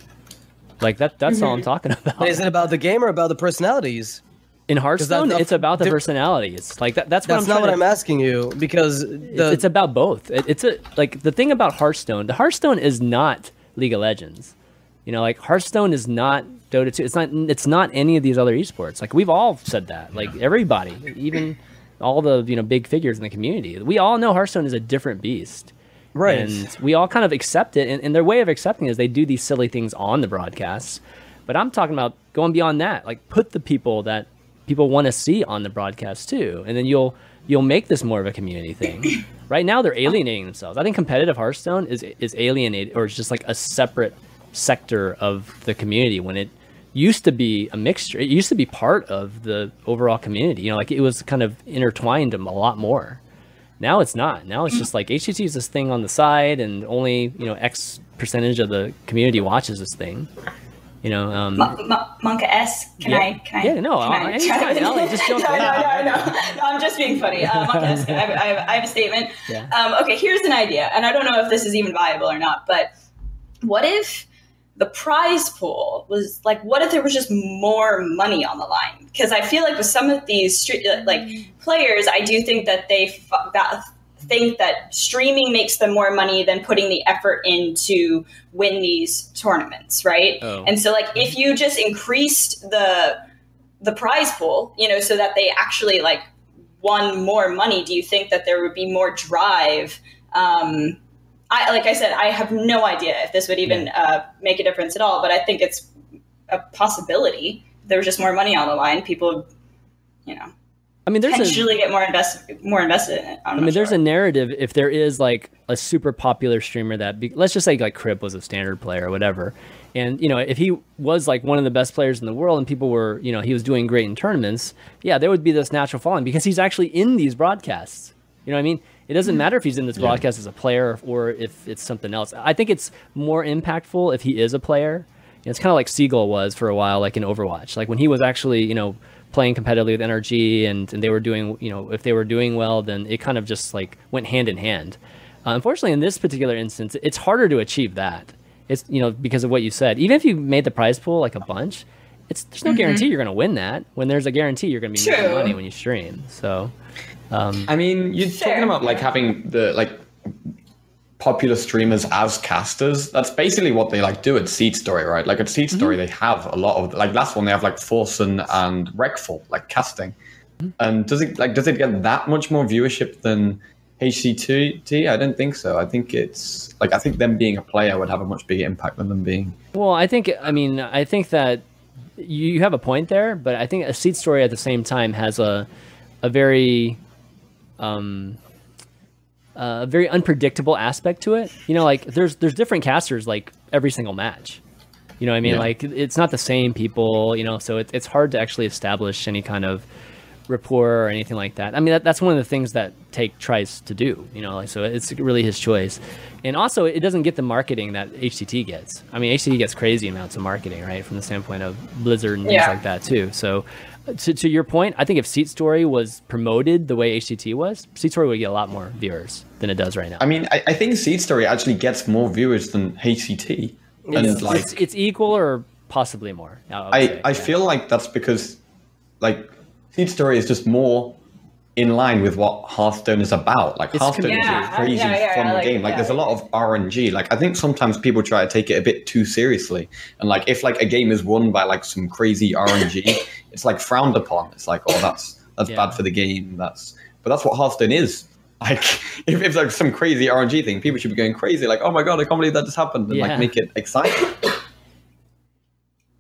Like that. That's all I'm talking about. But is it about the game or about the personalities In Hearthstone, it's about the personalities. Like that. That's what that's I'm not what to- i'm asking you because the it's, it's about both. It, it's a like the thing about Hearthstone. The Hearthstone is not League of Legends. You know, like Hearthstone is not Dota 2. It's not. It's not any of these other esports. Like we've all said that. Like everybody, even all the you know big figures in the community, we all know Hearthstone is a different beast. Right. And we all kind of accept it. And, and their way of accepting it is they do these silly things on the broadcasts. But I'm talking about going beyond that. Like put the people that people want to see on the broadcast too, and then you'll you'll make this more of a community thing. right now, they're alienating themselves. I think competitive Hearthstone is is alienated, or it's just like a separate sector of the community when it used to be a mixture. It used to be part of the overall community. You know, like it was kind of intertwined a lot more. Now it's not. Now it's just like HCT is this thing on the side, and only you know X percentage of the community watches this thing. You know, um, Mon- Mon- Monka S, can Yeah. I? Can I? Yeah, no, I, I, anytime, Ellie, just jump no, no, no, no, no. I'm just being funny. Uh, Monka S, I have, I, have, I have a statement. Yeah. Um, okay, here's an idea, and I don't know if this is even viable or not, but what if the prize pool was like, what if there was just more money on the line? Because I feel like with some of these street, like players, I do think that they f- that think that streaming makes them more money than putting the effort in to win these tournaments, right? Oh. And so like if you just increased the the prize pool, you know, so that they actually like won more money, do you think that there would be more drive? Um, I like I said, I have no idea if this would even uh, make a difference at all, but I think it's a possibility. There was just more money on the line. People, you know, I mean, there's a, potentially get more invested more invested in it. I'm I mean, there's sure. a narrative if there is like a super popular streamer that, be, let's just say like Kripp was a standard player or whatever, and you know if he was like one of the best players in the world and people were, you know, he was doing great in tournaments, yeah, there would be this natural following because he's actually in these broadcasts. You know what I mean? It doesn't matter if he's in this broadcast as a player or if it's something else. I think it's more impactful if he is a player. You know, it's kind of like Seagull was for a while, like in Overwatch. Like when he was actually, you know, playing competitively with NRG and, and they were doing, you know, if they were doing well, then it kind of just like went hand in hand. Uh, unfortunately, in this particular instance, it's harder to achieve that. It's, you know, because of what you said. Even if you made the prize pool like a bunch, it's there's no guarantee you're going to win that. When there's a guarantee you're going to be making money when you stream. So, um, I mean, you're Fair. talking about like having the like popular streamers as casters. That's basically what they like do at Seat Story, right? Like at Seat Story, they have a lot of like last one they have like Forsen and Reckful like casting. And does it like does it get that much more viewership than HCT? I don't think so. I think it's like I think them being a player would have a much bigger impact than them being. Well, I think I mean I think that you you have a point there, but I think a seed story at the same time has a a very um a very unpredictable aspect to it. You know, like there's there's different casters like every single match. You know what I mean? Yeah. Like it's not the same people, you know, so it, it's hard to actually establish any kind of rapport or anything like that. I mean, that, that's one of the things that Take tries to do, you know, like so it's really his choice. And also, it doesn't get the marketing that HCT gets. I mean, HCT gets crazy amounts of marketing, right, from the standpoint of Blizzard and things like that too. So, to, to your point, I think if Seat Story was promoted the way HCT was, Seat Story would get a lot more viewers than it does right now. I mean, I, I think Seat Story actually gets more viewers than HCT. And it's, like it's, it's equal or possibly more. I, I, I yeah. feel like that's because like Seat Story is just more in line with what Hearthstone is about. Like It's Hearthstone Yeah, is a crazy yeah, yeah, fun like- game. Like yeah. there's a lot of RNG. Like I think sometimes people try to take it a bit too seriously. And like if like a game is won by like some crazy RNG, it's like frowned upon. It's like, oh that's that's Yeah. bad for the game. That's but that's what Hearthstone is. Like if it's like some crazy RNG thing, people should be going crazy, like, oh my god, I can't believe that just happened and Yeah. like make it exciting.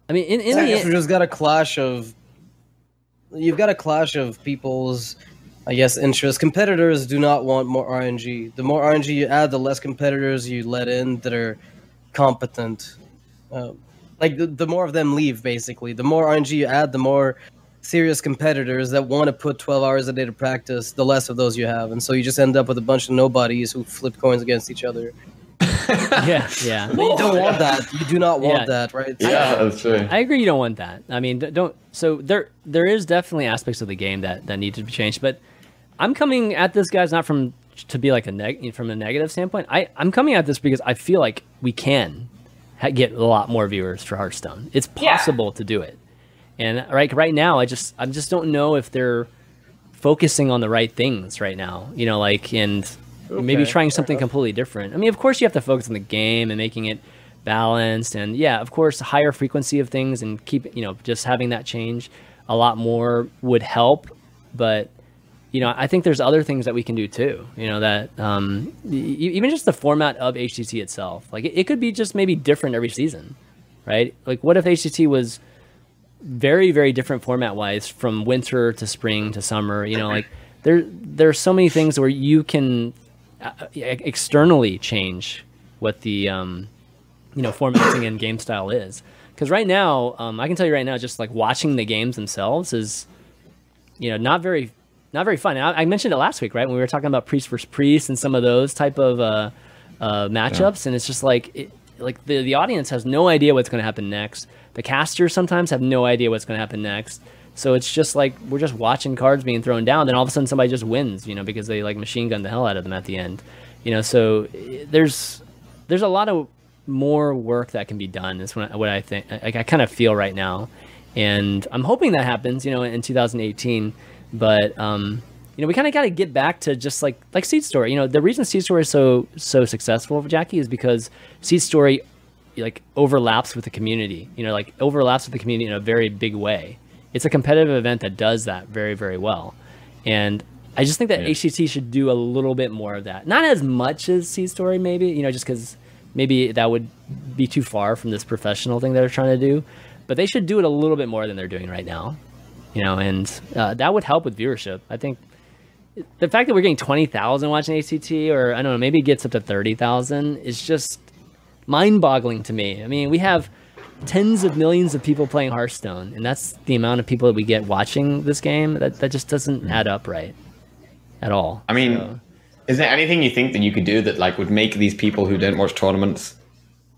I mean, in, in I the guess we just got a clash of. You've got a clash of people's, I guess, interests. Competitors do not want more RNG. The more RNG you add, the less competitors you let in that are competent. Uh, like the, the more of them leave, basically. The more RNG you add, the more serious competitors that want to put 12 hours a day to practice, the less of those you have. And so you just end up with a bunch of nobodies who flip coins against each other. yeah, yeah. You don't want that. You do not want Yeah. that, right? yeah, that's true. I agree. You don't want that. I mean, don't. So there, there is definitely aspects of the game that that need to be changed. But I'm coming at this, guys, not from to be like a neg from a negative standpoint. I I'm coming at this because I feel like we can ha- get a lot more viewers for Hearthstone. It's Yeah. possible to do it. And right right now, I just I just don't know if they're focusing on the right things right now. You know, like and maybe trying something enough. completely different. I mean, of course, you have to focus on the game and making it balanced, and yeah, of course, higher frequency of things and keep you know just having that change a lot more would help. But you know, I think there's other things that we can do too. You know, that um, e- even just the format of HCT itself, like it, it could be just maybe different every season, right? Like, what if HCT was very very different format wise from winter to spring to summer you know like there there's so many things where you can uh, externally change what the um, you know formatting and game style is because right now um, i can tell you right now just like watching the games themselves is you know not very not very fun. I, I mentioned it last week right? When we were talking about priest versus priest and some of those type of uh, uh, matchups and it's just like it, like the, the audience has no idea what's going to happen next. The casters sometimes have no idea what's going to happen next. So it's just like we're just watching cards being thrown down then all of a sudden somebody just wins you know because they like machine gun the hell out of them at the end. You know so eh, there's there's a lot of more work that can be done is what I, what I think like I kind of feel right now. And I'm hoping that happens you know in 2018 but um you know, we kind of got to get back to just like like Seat Story. You know, the reason Seat Story is so so successful, Jackie, is because Seat Story like overlaps with the community. You know, like overlaps with the community in a very big way. It's a competitive event that does that very very well, and I just think that Yeah. HCT should do a little bit more of that. Not as much as Seat Story, maybe. You know, just because maybe that would be too far from this professional thing that they're trying to do. But they should do it a little bit more than they're doing right now. You know, and uh, that would help with viewership. I think the fact that we're getting 20,000 watching HCT or I don't know, maybe it gets up to 30,000 is just mind-boggling to me. I mean, we have tens of millions of people playing Hearthstone and that's the amount of people that we get watching this game. That that just doesn't add up right at all. I mean, So- is there anything you think that you could do that like would make these people who don't watch tournaments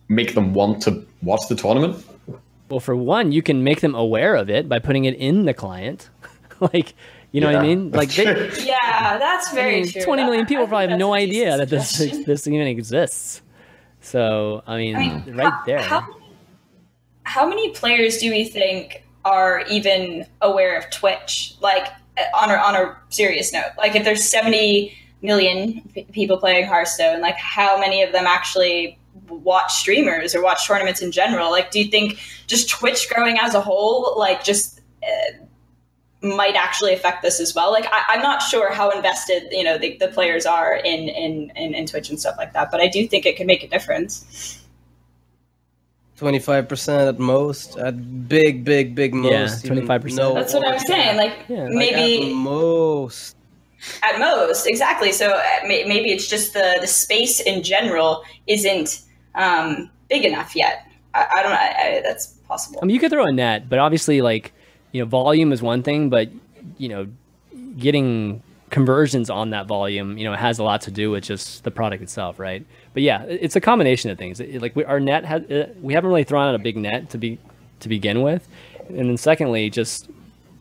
make them want to watch the tournament? Well, for one, you can make them aware of it by putting it in the client. like, you know what I mean? Like they. Yeah, that's I very mean, true. 20 million people I probably have no that's a decent idea that this this even exists. So, I mean, I mean, right how- there. How, how many players do we think are even aware of Twitch? Like eh, on a, on a serious note, like if there's 70 million p- people playing Hearthstone, like how many of them actually watch streamers or watch tournaments in general? Like, do you think just Twitch growing as a whole, like just uh, might actually affect this as well? Like, I, I'm not sure how invested you know the, the players are in, in in in Twitch and stuff like that, but I do think it could make a difference. Twenty five percent at most, at big, big, big most. even 25%. no That's what I'm saying. Like Yeah. Like, like, maybe at most. at most, exactly. So uh, maybe it's just the the space in general isn't um, big enough yet. I, I don't know. I, I, that's possible. I mean, you could throw a net, but obviously, like, you know, volume is one thing, but, you know, getting conversions on that volume, you know, has a lot to do with just the product itself, right? But yeah, it's a combination of things. It- like, we, our net has, uh, we haven't really thrown out a big net to be, to begin with. And then secondly, just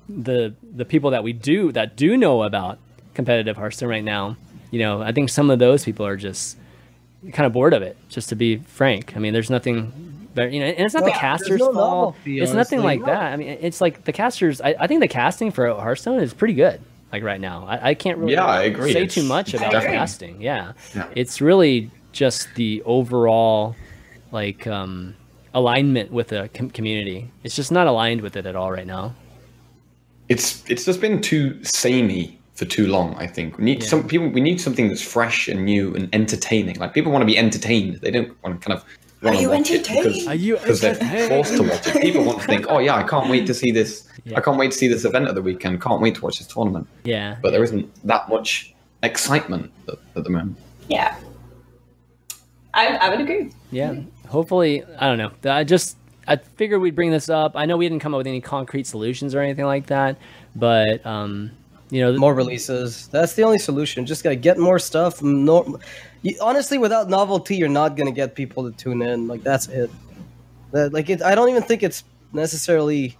the, the people that we do, that do know about competitive Hearthstone right now, you know, I think some of those people are just kind of bored of it, just to be frank. I mean, there's nothing, better, you know, and it's not Well, the casters' no fault. novelty, It's nothing honestly. like that. I mean, it's like the casters. I, I think the casting for Hearthstone is pretty good. Like right now, I, I can't really Yeah, I agree. say It's- too much about definitely- casting. Yeah. Yeah. it's really just the overall like um, alignment with the com- community. It's just not aligned with it at all right now. It's it's just been too samey for too long. I think we need Yeah. some people. We need something that's fresh and new and entertaining. Like people want to be entertained. They don't want to kind of. wanna you entertained? because- Are you because they're forced to watch it. People want to think, oh yeah, I can't wait to see this. Yeah. I can't wait to see this event of the weekend. Can't wait to watch this tournament. Yeah, But there isn't that much excitement at, at the moment. yeah, I, I would agree. yeah. Hopefully, I don't know. I just I figured we'd bring this up. I know we didn't come up with any concrete solutions or anything like that, but um, you know, More releases. That's the only solution. Just gotta get more stuff. No, you, honestly, without novelty, you're not gonna get people to tune in. Like that's it. That like it. I don't even think it's necessarily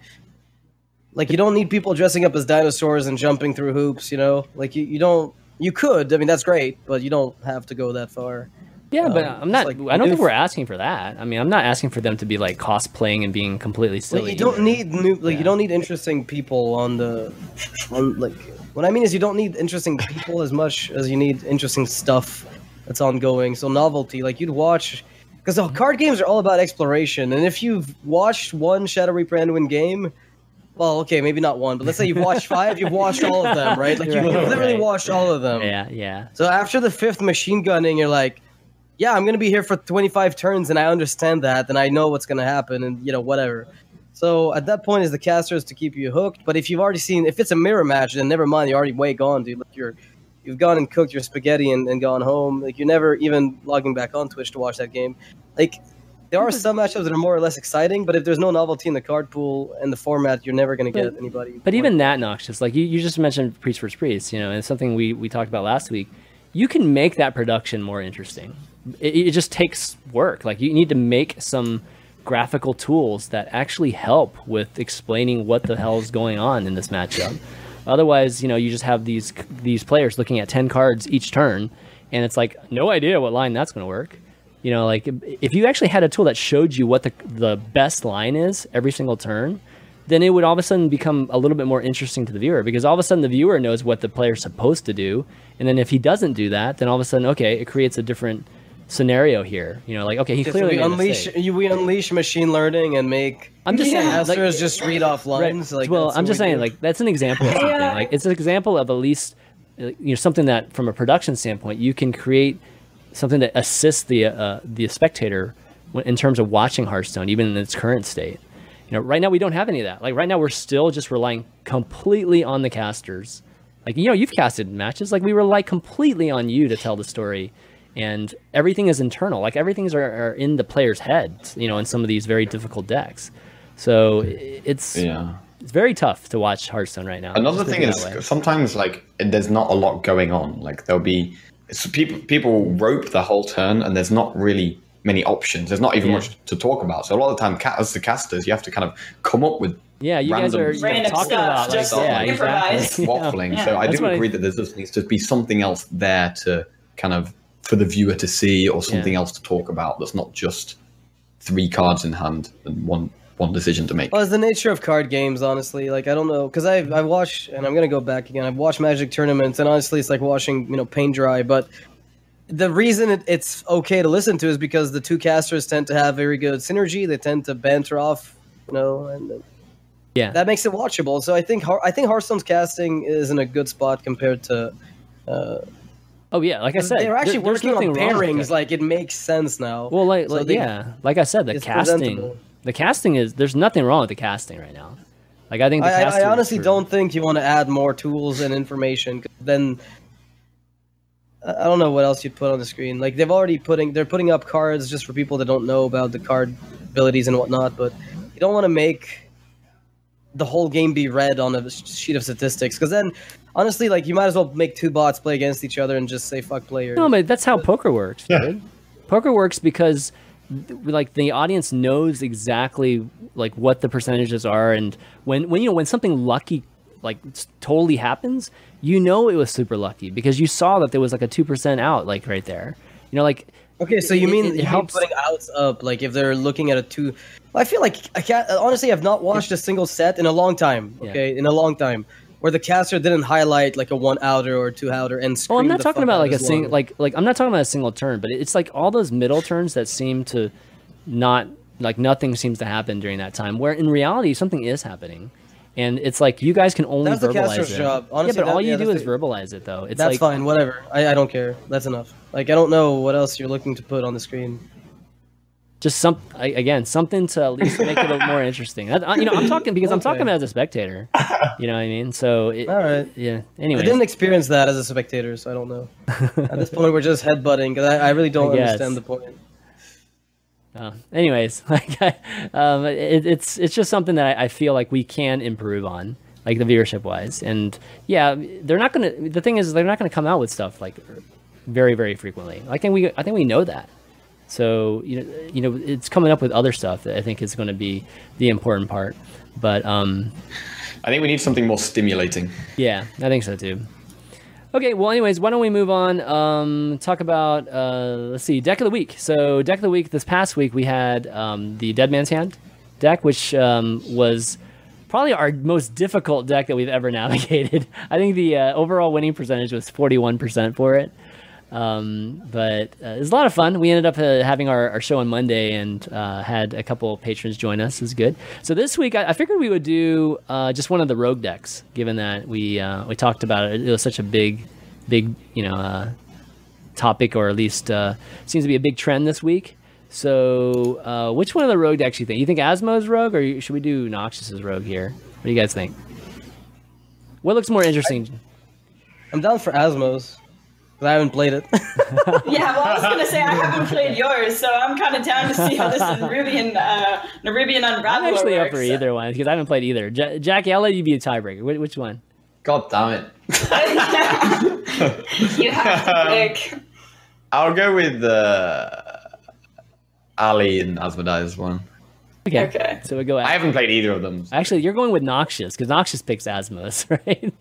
like you don't need people dressing up as dinosaurs and jumping through hoops. You know, like you, you don't. You could. I mean, that's great, but you don't have to go that far. Yeah, but Um, I'm not. like I don't think we're asking for that. I mean, I'm not asking for them to be like cosplaying and being completely silly. Like, you don't either. need new. Like Yeah. you don't need interesting people on the. On like what I mean is you don't need interesting people as much as you need interesting stuff that's ongoing. So novelty, like you'd watch, because the card games are all about exploration. And if you've watched one Shadow Reaper Anduin game. Well, okay, maybe not one, but let's say you've watched five, you've watched all of them, right? Like you, Right, literally right. watched all of them. Yeah, yeah. So after the fifth machine gunning, you're like, yeah, I'm gonna be here for 25 turns, and I understand that, and I know what's gonna happen, and you know whatever. So at that point, is the casters to keep you hooked. But if you've already seen, if it's a mirror match, then never mind. You're already way gone, dude. Like you're, you've gone and cooked your spaghetti and, and gone home. Like you're never even logging back on Twitch to watch that game. Like there are some matchups that are more or less exciting, but if there's no novelty in the card pool and the format, you're never gonna get anybody. But even that, Noxious, like you, you just mentioned Priest versus Priest, you know, and it's something we, we talked about last week. You can make that production more interesting. It, it just takes work. Like you need to make some graphical tools that actually help with explaining what the hell is going on in this matchup. Otherwise, you know, you just have these these players looking at ten cards each turn, and it's like no idea what line that's going to work. You know, like if you actually had a tool that showed you what the the best line is every single turn, then it would all of a sudden become a little bit more interesting to the viewer because all of a sudden the viewer knows what the player's supposed to do, and then if he doesn't do that, then all of a sudden, okay, it creates a different scenario here. You know, like okay, he Yes, clearly we unleash you, we unleash machine learning and make I'm just saying, like, just read off Right. lines. Like well, that's I'm just we saying, do. like that's an example of something. Yeah. Like it's an example of at least, uh, you know, something that from a production standpoint, you can create something that assists the uh, the spectator in terms of watching Hearthstone, even in its current state. You know, right now we don't have any of that. Like right now, we're still just relying completely on the casters. Like you know, you've casted matches. Like we rely completely on you to tell the story, and everything is internal. Like everything's are, are in the player's head. You know, in some of these very difficult decks. So it's Yeah. it's very tough to watch Hearthstone right now. Another thing is that sometimes like there's not a lot going on. Like there'll be so people people rope the whole turn, and there's not really many options. There's not even Yeah. much to talk about. So a lot of the time, as the casters, you have to kind of come up with yeah, you guys are you Random talking stuff, about like just yeah, improvise. exactly. Waffling. Yeah. So I That's do what I- agree that there just needs to be something else there to kind of for the viewer to see, or something Yeah. else to talk about. That's not just three cards in hand and one one decision to make. Well, it's the nature of card games, honestly. Like I don't know, because I I watch, and I'm gonna go back again. I've watched Magic tournaments, and honestly, it's like watching you know paint dry. But the reason it, it's okay to listen to is because the two casters tend to have very good synergy. They tend to banter off, you know, and Yeah. that makes it watchable. So I think I think Hearthstone's casting is in a good spot compared to. Uh, Oh yeah, like I said, they're actually there- working on pairings. Like it makes sense now. well, like, So like they- yeah, like I said, the casting, presentable. the casting is there's nothing wrong with the casting right now. Like I think the I, I- casting I is honestly don't think you want to add more tools and information. Then I I don't know what else you'd put on the screen. Like they've already putting they're putting up cards just for people that don't know about the card abilities and whatnot. But you don't want to make the whole game be read on a sheet of statistics because then honestly, like you might as well make two bots play against each other and just say fuck players. No, but that's how poker works. Dude. Poker works because like the audience knows exactly like what the percentages are and when when you know when something lucky like totally happens, you know it was super lucky because you saw that there was like a 2% out like right there. You know like Okay, so you It- mean it you mean helps- putting outs up? Like if they're looking at a two, I feel like I can't. Honestly, I've not watched a single set in a long time. Yeah. Okay, in a long time, where the caster didn't highlight like a one outer or two outer and. Oh, I'm not the talking about like a as sing well. like like I'm not talking about a single turn, but it's like all those middle turns that seem to not like nothing seems to happen during that time. Where in reality something is happening, and it's like you guys can only That's the verbalize caster's it. job. yeah, Honestly, but all you yeah, do is the- verbalize it though. It's That's like fine. Whatever. I, I don't care. That's enough. Like I don't know what else you're looking to put on the screen. Just some again something to at least make it a little more interesting. That- I- you know, I'm talking because I'm talking as a spectator. You know what I mean? So it, All right. yeah. I Anyway, didn't experience that as a spectator, so I don't know. At this point, we're just headbutting because I, I really don't I understand the point. Uh, anyways, like I, um, it, it's it's just something that I, I feel like we can improve on, like the viewership wise. And yeah, they're not gonna. The thing is, they're not gonna come out with stuff like very very frequently. I think we I think we know that. So you know you know it's coming up with other stuff that I think is going to be the important part. But um, I think we need something more stimulating. yeah, I think so too. Okay, well, anyways, why don't we move on? Um, talk about uh, let's see, deck of the week. So, deck of the week this past week we had um, the Dead Man's Hand deck, which um, was probably our most difficult deck that we've ever navigated. I think the uh, overall winning percentage was forty-one percent for it. Um, but uh, it was a lot of fun. We ended up uh, having our, our show on Monday and uh, had a couple of patrons join us. It was good. So this week, I, I figured we would do uh, just one of the rogue decks, given that we uh, we talked about it. It was such a big, big you know uh, topic, or at least seems to be a big trend this week. So which one of the rogue decks you think? You think Asmo's rogue, or should we do Noxious's rogue here? What do you guys think? What looks more interesting? I'm down for Asmos. 'Cause I haven't played it. Yeah, well, I was gonna say I haven't played yours, so I'm kind of down to see how this Nerubian, uh, Nerubian Unraveler I'm actually up works. for either one because I haven't played either. Ja- Jackie, I'll let you be a tiebreaker. Wh- which one? God damn it! you have to pick. I'll go with uh, Ali and Asmodai's one. Okay. Okay. So we go. I haven't played either of them. Actually, you're going with Noxious because Noxious picks Asmos, right?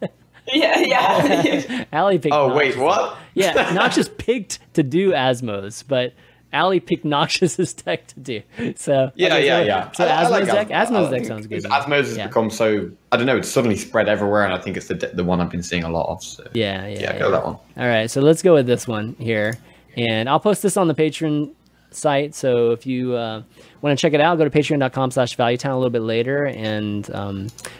Yeah, yeah. Allie picked. Oh wait, what? Yeah, Noxious picked to do Asmos, but Ali picked Noxious's deck to do. So Yeah, okay, yeah, so, yeah. So I- I Asmo's like deck, Asmo. Asmo's I deck sounds good. Asmo's has yeah. become so I don't know. It's suddenly spread everywhere, and I think it's the the one I've been seeing a lot of. So Yeah, yeah, yeah, go that one. All right, so let's go with this one here, and I'll post this on the Patreon site. So if you uh, want to check it out, go to patreon.com/slash valuetown a little bit later, and um, y-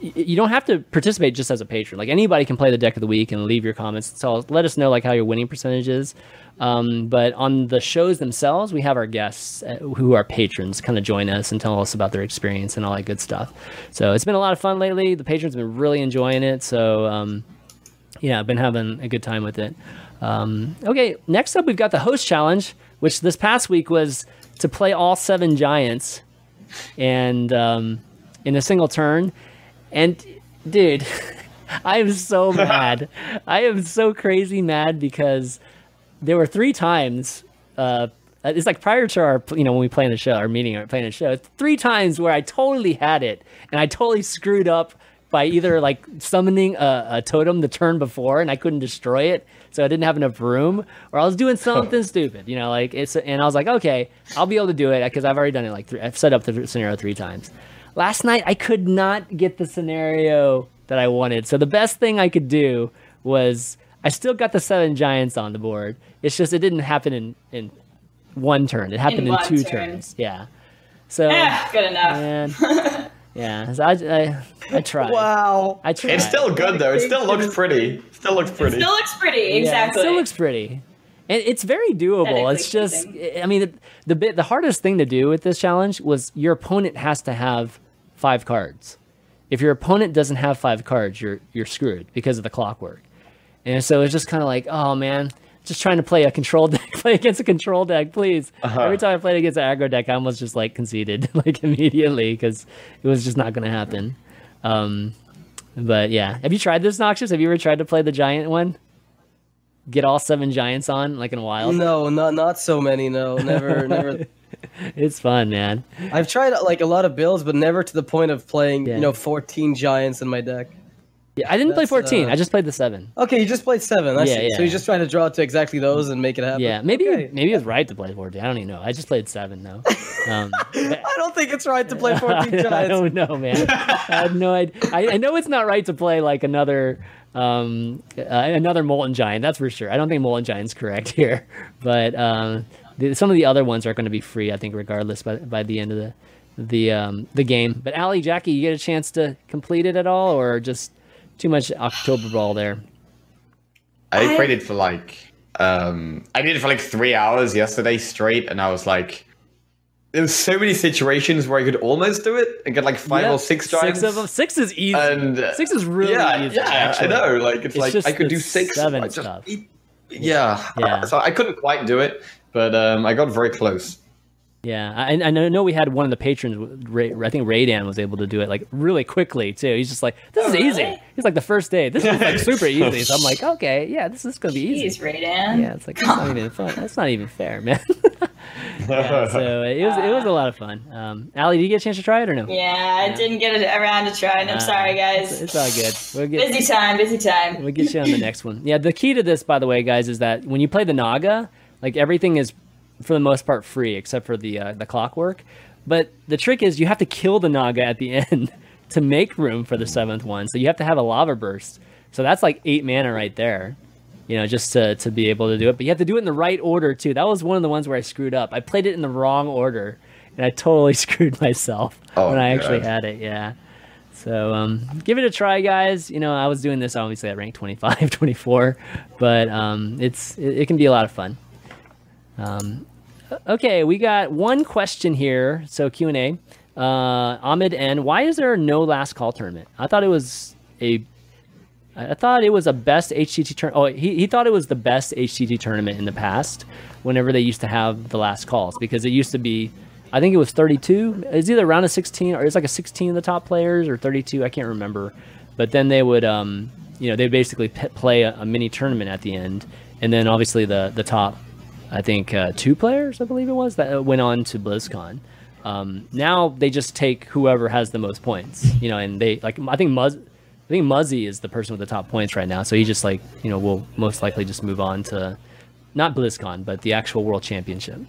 you don't have to participate just as a patron. Like anybody can play the deck of the week and leave your comments. So let us know like how your winning percentage is. Um, but on the shows themselves, we have our guests uh, who are patrons kind of join us and tell us about their experience and all that good stuff. So it's been a lot of fun lately. The patrons have been really enjoying it. So um, yeah, I've been having a good time with it. Um, okay, next up we've got the host challenge, which this past week was to play all seven giants, and um, in a single turn. And dude, I am so mad. I am so crazy mad because there were three times. Uh, it's like prior to our, you know, when we play in the show, our meeting, or playing the show, three times where I totally had it and I totally screwed up by either like summoning a, a totem the turn before and I couldn't destroy it, so I didn't have enough room, or I was doing something stupid, you know, like it's. And I was like, okay, I'll be able to do it because I've already done it like three. I've set up the scenario three times. Last night I could not get the scenario that I wanted, so the best thing I could do was I still got the seven giants on the board. It's just it didn't happen in in one turn. It happened in, one two turn. turns. Yeah. So Eh, good enough. man, yeah. So I, I I tried. Wow. I tried. It's still good though. It still looks pretty. Still looks pretty. Still looks pretty, Yeah, exactly. it still looks pretty. And it's very doable. It's just, I mean, the, the bit, the hardest thing to do with this challenge was your opponent has to have five cards. If your opponent doesn't have five cards, you're you're screwed because of the clockwork. And so it's just kind of like, oh man, just trying to play a control deck, play against a control deck, please. Uh-huh. Every time I played against an aggro deck, I almost just like conceded like immediately because it was just not going to happen. Um, but yeah, have you tried this, Noxious? Have you ever tried to play the giant one? Get all seven giants on like in a wild. No, not not so many. No, never, never. It's fun, man. I've tried like a lot of builds, but never to the point of playing, Yeah. you know, 14 giants in my deck. Yeah, I didn't play 14. uh, I just played the seven. Okay, you just played seven. I Yeah, see. yeah. So you're just trying to draw to exactly those and make it happen. Yeah, maybe Okay. maybe it was right to play 14. I don't even know. I just played seven though. Um, I don't think it's right to play 14 I don't know, man. I had no idea. I, I know it's not right to play like another um, uh, another molten giant. That's for sure. I don't think molten giant's correct here, but um, the, some of the other ones are going to be free. I think regardless by by the end of the the um, the game. But Ali, Jackie, you get a chance to complete it at all, or just too much October Brawl there? I I- played it for like um I did it for like three hours yesterday straight, and I was like, there was so many situations where I could almost do it and get like five Yeah, or six drives. Six of. Six is easy. And Six is really yeah, easy. yeah, actually. I know. Like it's, It's like just I could do six. seven just stuff. eat- yeah, Yeah. So I couldn't quite do it, but um, I got very close. Yeah, I, I know- know we had one of the patrons. Ray, I think Raydan was able to do it like really quickly too. He's just like, "This is easy." He's like, "The first day, this is like super easy." So I'm like, "Okay, yeah, this is gonna be easy." Jeez, Raydan. Yeah, it's like that's not even fun. That's not even fair, man. yeah, so it was it was a lot of fun. Um, Ali, did you get a chance to try it or no? Yeah, I didn't get around to trying. I'm Uh, sorry, It's, guys. it's all good. We'll get busy time, busy time. We'll get you on the next one. Yeah, the key to this, by the way, guys, is that when you play the Naga, like everything is for the most part free except for the uh, the clockwork. But the trick is you have to kill the Naga at the end to make room for the seventh one. So you have to have a lava burst. So that's like eight mana right there. You know, just to, to be able to do it. But you have to do it in the right order too. That was one of the ones where I screwed up. I played it in the wrong order and I totally screwed myself Oh, when I actually had it. Yeah. So um, give it a try, guys. You know, I was doing this obviously at rank 25, 24, but um, it's it, it can be a lot of fun. Um, okay, we got one question here. So Q and A. Uh, Ahmed N. Why is there no last call tournament? I thought it was a. I thought it was a best HCT turn. Oh, he, he thought it was the best HCT tournament in the past. Whenever they used to have the last calls, because it used to be, I think it was 32. It's either around a 16 or it's like a 16 of the top players or 32. I can't remember. But then they would, um, you know, they basically p- play a, a mini tournament at the end, and then obviously the the top, I think uh, two players, I believe it was, that went on to BlizzCon. Um, now they just take whoever has the most points, you know, and they like I think Muzz, I think Muzzy is the person with the top points right now, so he just like you know will most likely just move on to not BlizzCon, but the actual World Championship.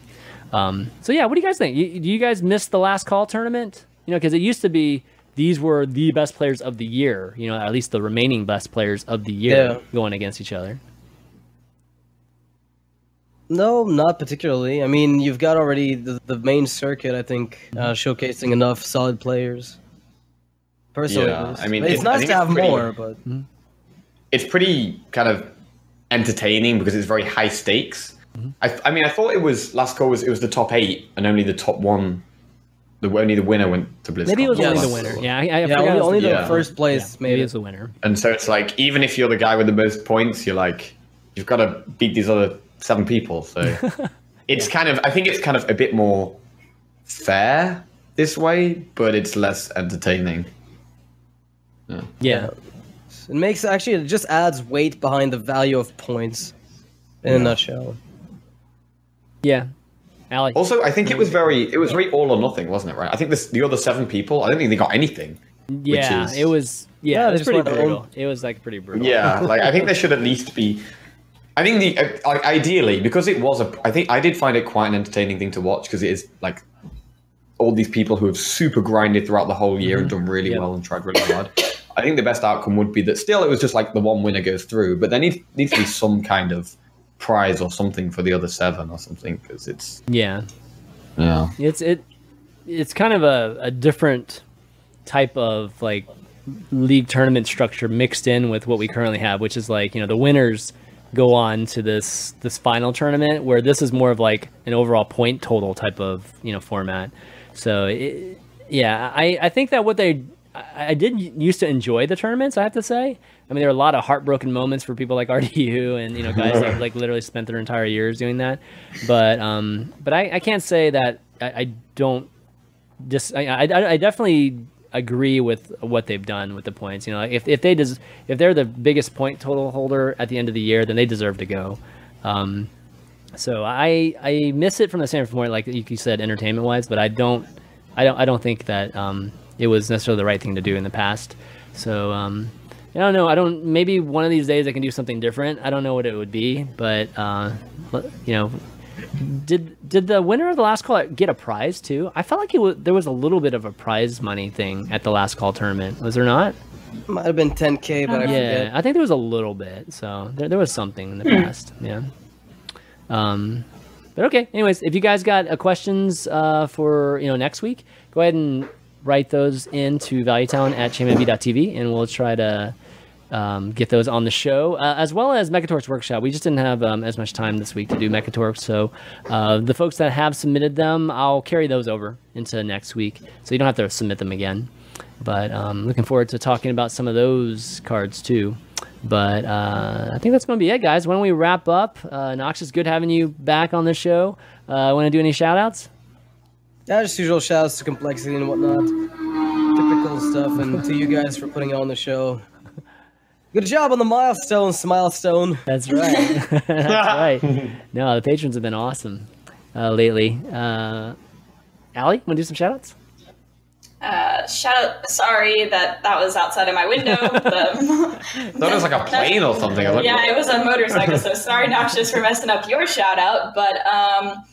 Um, so yeah, what do you guys think? You, do you guys miss the last call tournament? You know, because it used to be these were the best players of the year. You know, at least the remaining best players of the year Yeah. going against each other. No, not particularly. I mean, you've got already the, the main circuit. I think uh, showcasing enough solid players. Personally, Yeah. I mean, it's it- I nice to it's have pretty- more, but it's pretty kind of entertaining because it's very high stakes. I, I mean, I thought it was last call was it was the top eight and only the top one, the only the winner went to BlizzCon. Maybe it was Yes. only the winner. Yeah, I, I yeah, forgot only, only the, the yeah. first place maybe made it was the winner. And so it's like even if you're the guy with the most points, you're like you've got to beat these other seven people. So it's kind of I think it's kind of a bit more fair this way, but it's less entertaining. Yeah, It makes actually it just adds weight behind the value of points. In a nutshell. yeah. Allie, Also, I think it was very it was very all or nothing, wasn't it? Right? I think this the other seven people. I don't think they got anything. yeah, is- it was. Yeah, Yeah, it was pretty brutal. It was like pretty brutal. Yeah, like I think there should at least be. I think the uh, like ideally because it was a. I think I did find it quite an entertaining thing to watch because it is like all these people who have super grinded throughout the whole year and done really well and tried really hard. I think the best outcome would be that still it was just like the one winner goes through, but there needs needs to be some kind of prize or something for the other seven or something because it's yeah. yeah It's it. It's kind of a, a different type of like league tournament structure mixed in with what we currently have, which is like you know the winners go on to this this final tournament where this is more of like an overall point total type of you know format. So it, yeah, I I think that what they I, did used to enjoy the tournaments. I have to say. I mean, there are a lot of heartbroken moments for people like RDU and you know guys that like literally spent their entire years doing that. But um, but I, I can't say that I, I don't just I, I, I definitely agree with what they've done with the points. You know, if if they des- if they're the biggest point total holder at the end of the year, then they deserve to go. Um, so I I miss it from the standpoint, like you said, entertainment wise, but I don't I don't I don't think that um, it was necessarily the right thing to do in the past. So um, I don't know. I don't. Maybe one of these days I can do something different. I don't know what it would be, but uh, you know, did did the winner of the last call get a prize too? I felt like it was there was a little bit of a prize money thing at the last call tournament. Was there not? Might have been 10k, but I Yeah, forget. I think there was a little bit. So there, there was something in the past. Yeah. Um, but okay. Anyways, if you guys got uh, questions uh, for you know next week, go ahead and write those into valuetown at chanmanv.tv, and we'll try to um, get those on the show, uh, as well as Mechatorx Workshop. We just didn't have um, as much time this week to do Mechatorx, so uh, the folks that have submitted them, I'll carry those over into next week, so you don't have to submit them again. But um, looking forward to talking about some of those cards too. But uh, I think that's going to be it, guys. Why don't we wrap up? Uh, Nox, it's good having you back on the show. Uh, Want to do any shout outs? Yeah, just usual shouts to complexity and whatnot. Typical stuff, and to you guys for putting it on the show. Good job on the milestone, Smilestone. That's right. That's right. No, the patrons have been awesome uh, lately. Uh, Allie, want to do some shout outs? Uh, shout out, sorry that that was outside of my window. The, thought it was like a plane or something. I yeah, it was a motorcycle. So sorry, Noxious, for messing up your shout out. But um,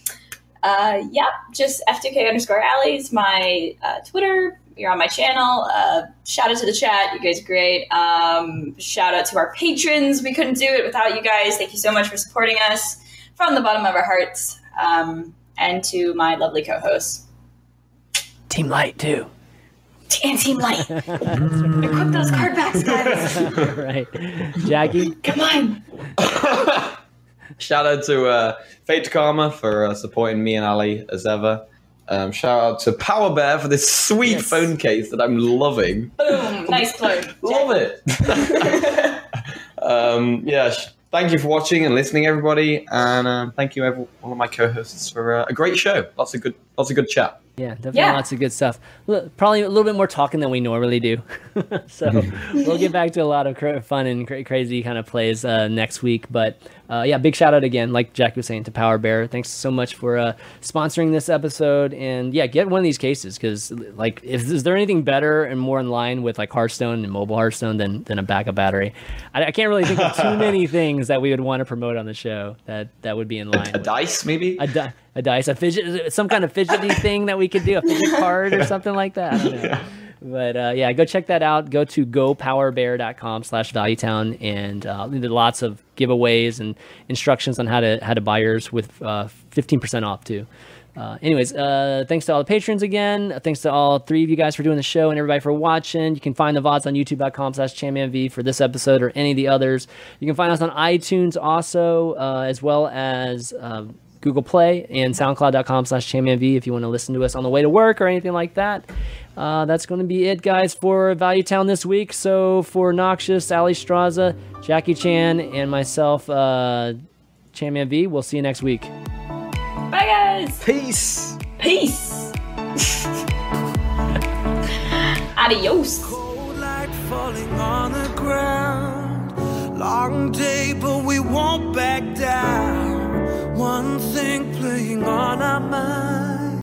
uh, yeah, just F2K underscore alleys, my uh, Twitter. You're on my channel. Uh, shout out to the chat. You guys are great. Um, shout out to our patrons. We couldn't do it without you guys. Thank you so much for supporting us from the bottom of our hearts. Um, and to my lovely co hosts. Team Light, too. And Team Light. Equip those card backs, guys. right. Jackie? Come on. Shout out to uh, Fate Karma for uh, supporting me and Ali as ever. Um, shout out to Power Bear for this sweet Yes. phone case that I'm loving. Boom. Nice plug. Love it. um, yeah. sh- Thank you for watching and listening, everybody, and um, thank you, every, all of my co-hosts, for uh, a great show. Lots of good, lots of good chat. Yeah, definitely Yeah. lots of good stuff. L- Probably a little bit more talking than we normally do. so we'll get back to a lot of cra- fun and cra- crazy kind of plays uh, next week. But uh, yeah, big shout out again, like Jack was saying, to Power Bear. Thanks so much for uh, sponsoring this episode. And yeah, get one of these cases because like, if is there anything better and more in line with like Hearthstone and mobile Hearthstone than than a backup battery? I, I can't really think of too many things that we would want to promote on the show that that would be in line. A with- dice, maybe? a, di- a dice, a fidget, some kind of fidgety thing that we could do, a fidget card or something like that. I don't know. But uh, yeah, go check that out. Go to gopowerbear.com slash valuetown and uh, there's lots of giveaways and instructions on how to how to buy yours with uh, 15% off too. Uh, anyways, uh, thanks to all the patrons again. Thanks to all three of you guys for doing the show and everybody for watching. You can find the VODs on youtube.com slash for this episode or any of the others. You can find us on iTunes also, uh, as well as uh, Google Play and SoundCloud.com slash ChanmanV if you want to listen to us on the way to work or anything like that. Uh, that's going to be it, guys, for Value Town this week. So for Noxious, Alliestrasza, Jackie Chan, and myself, uh, ChanmanV, we'll see you next week. Bye, guys. Peace. Peace. Adios. Long day, but we won't back down. One thing playing on our mind.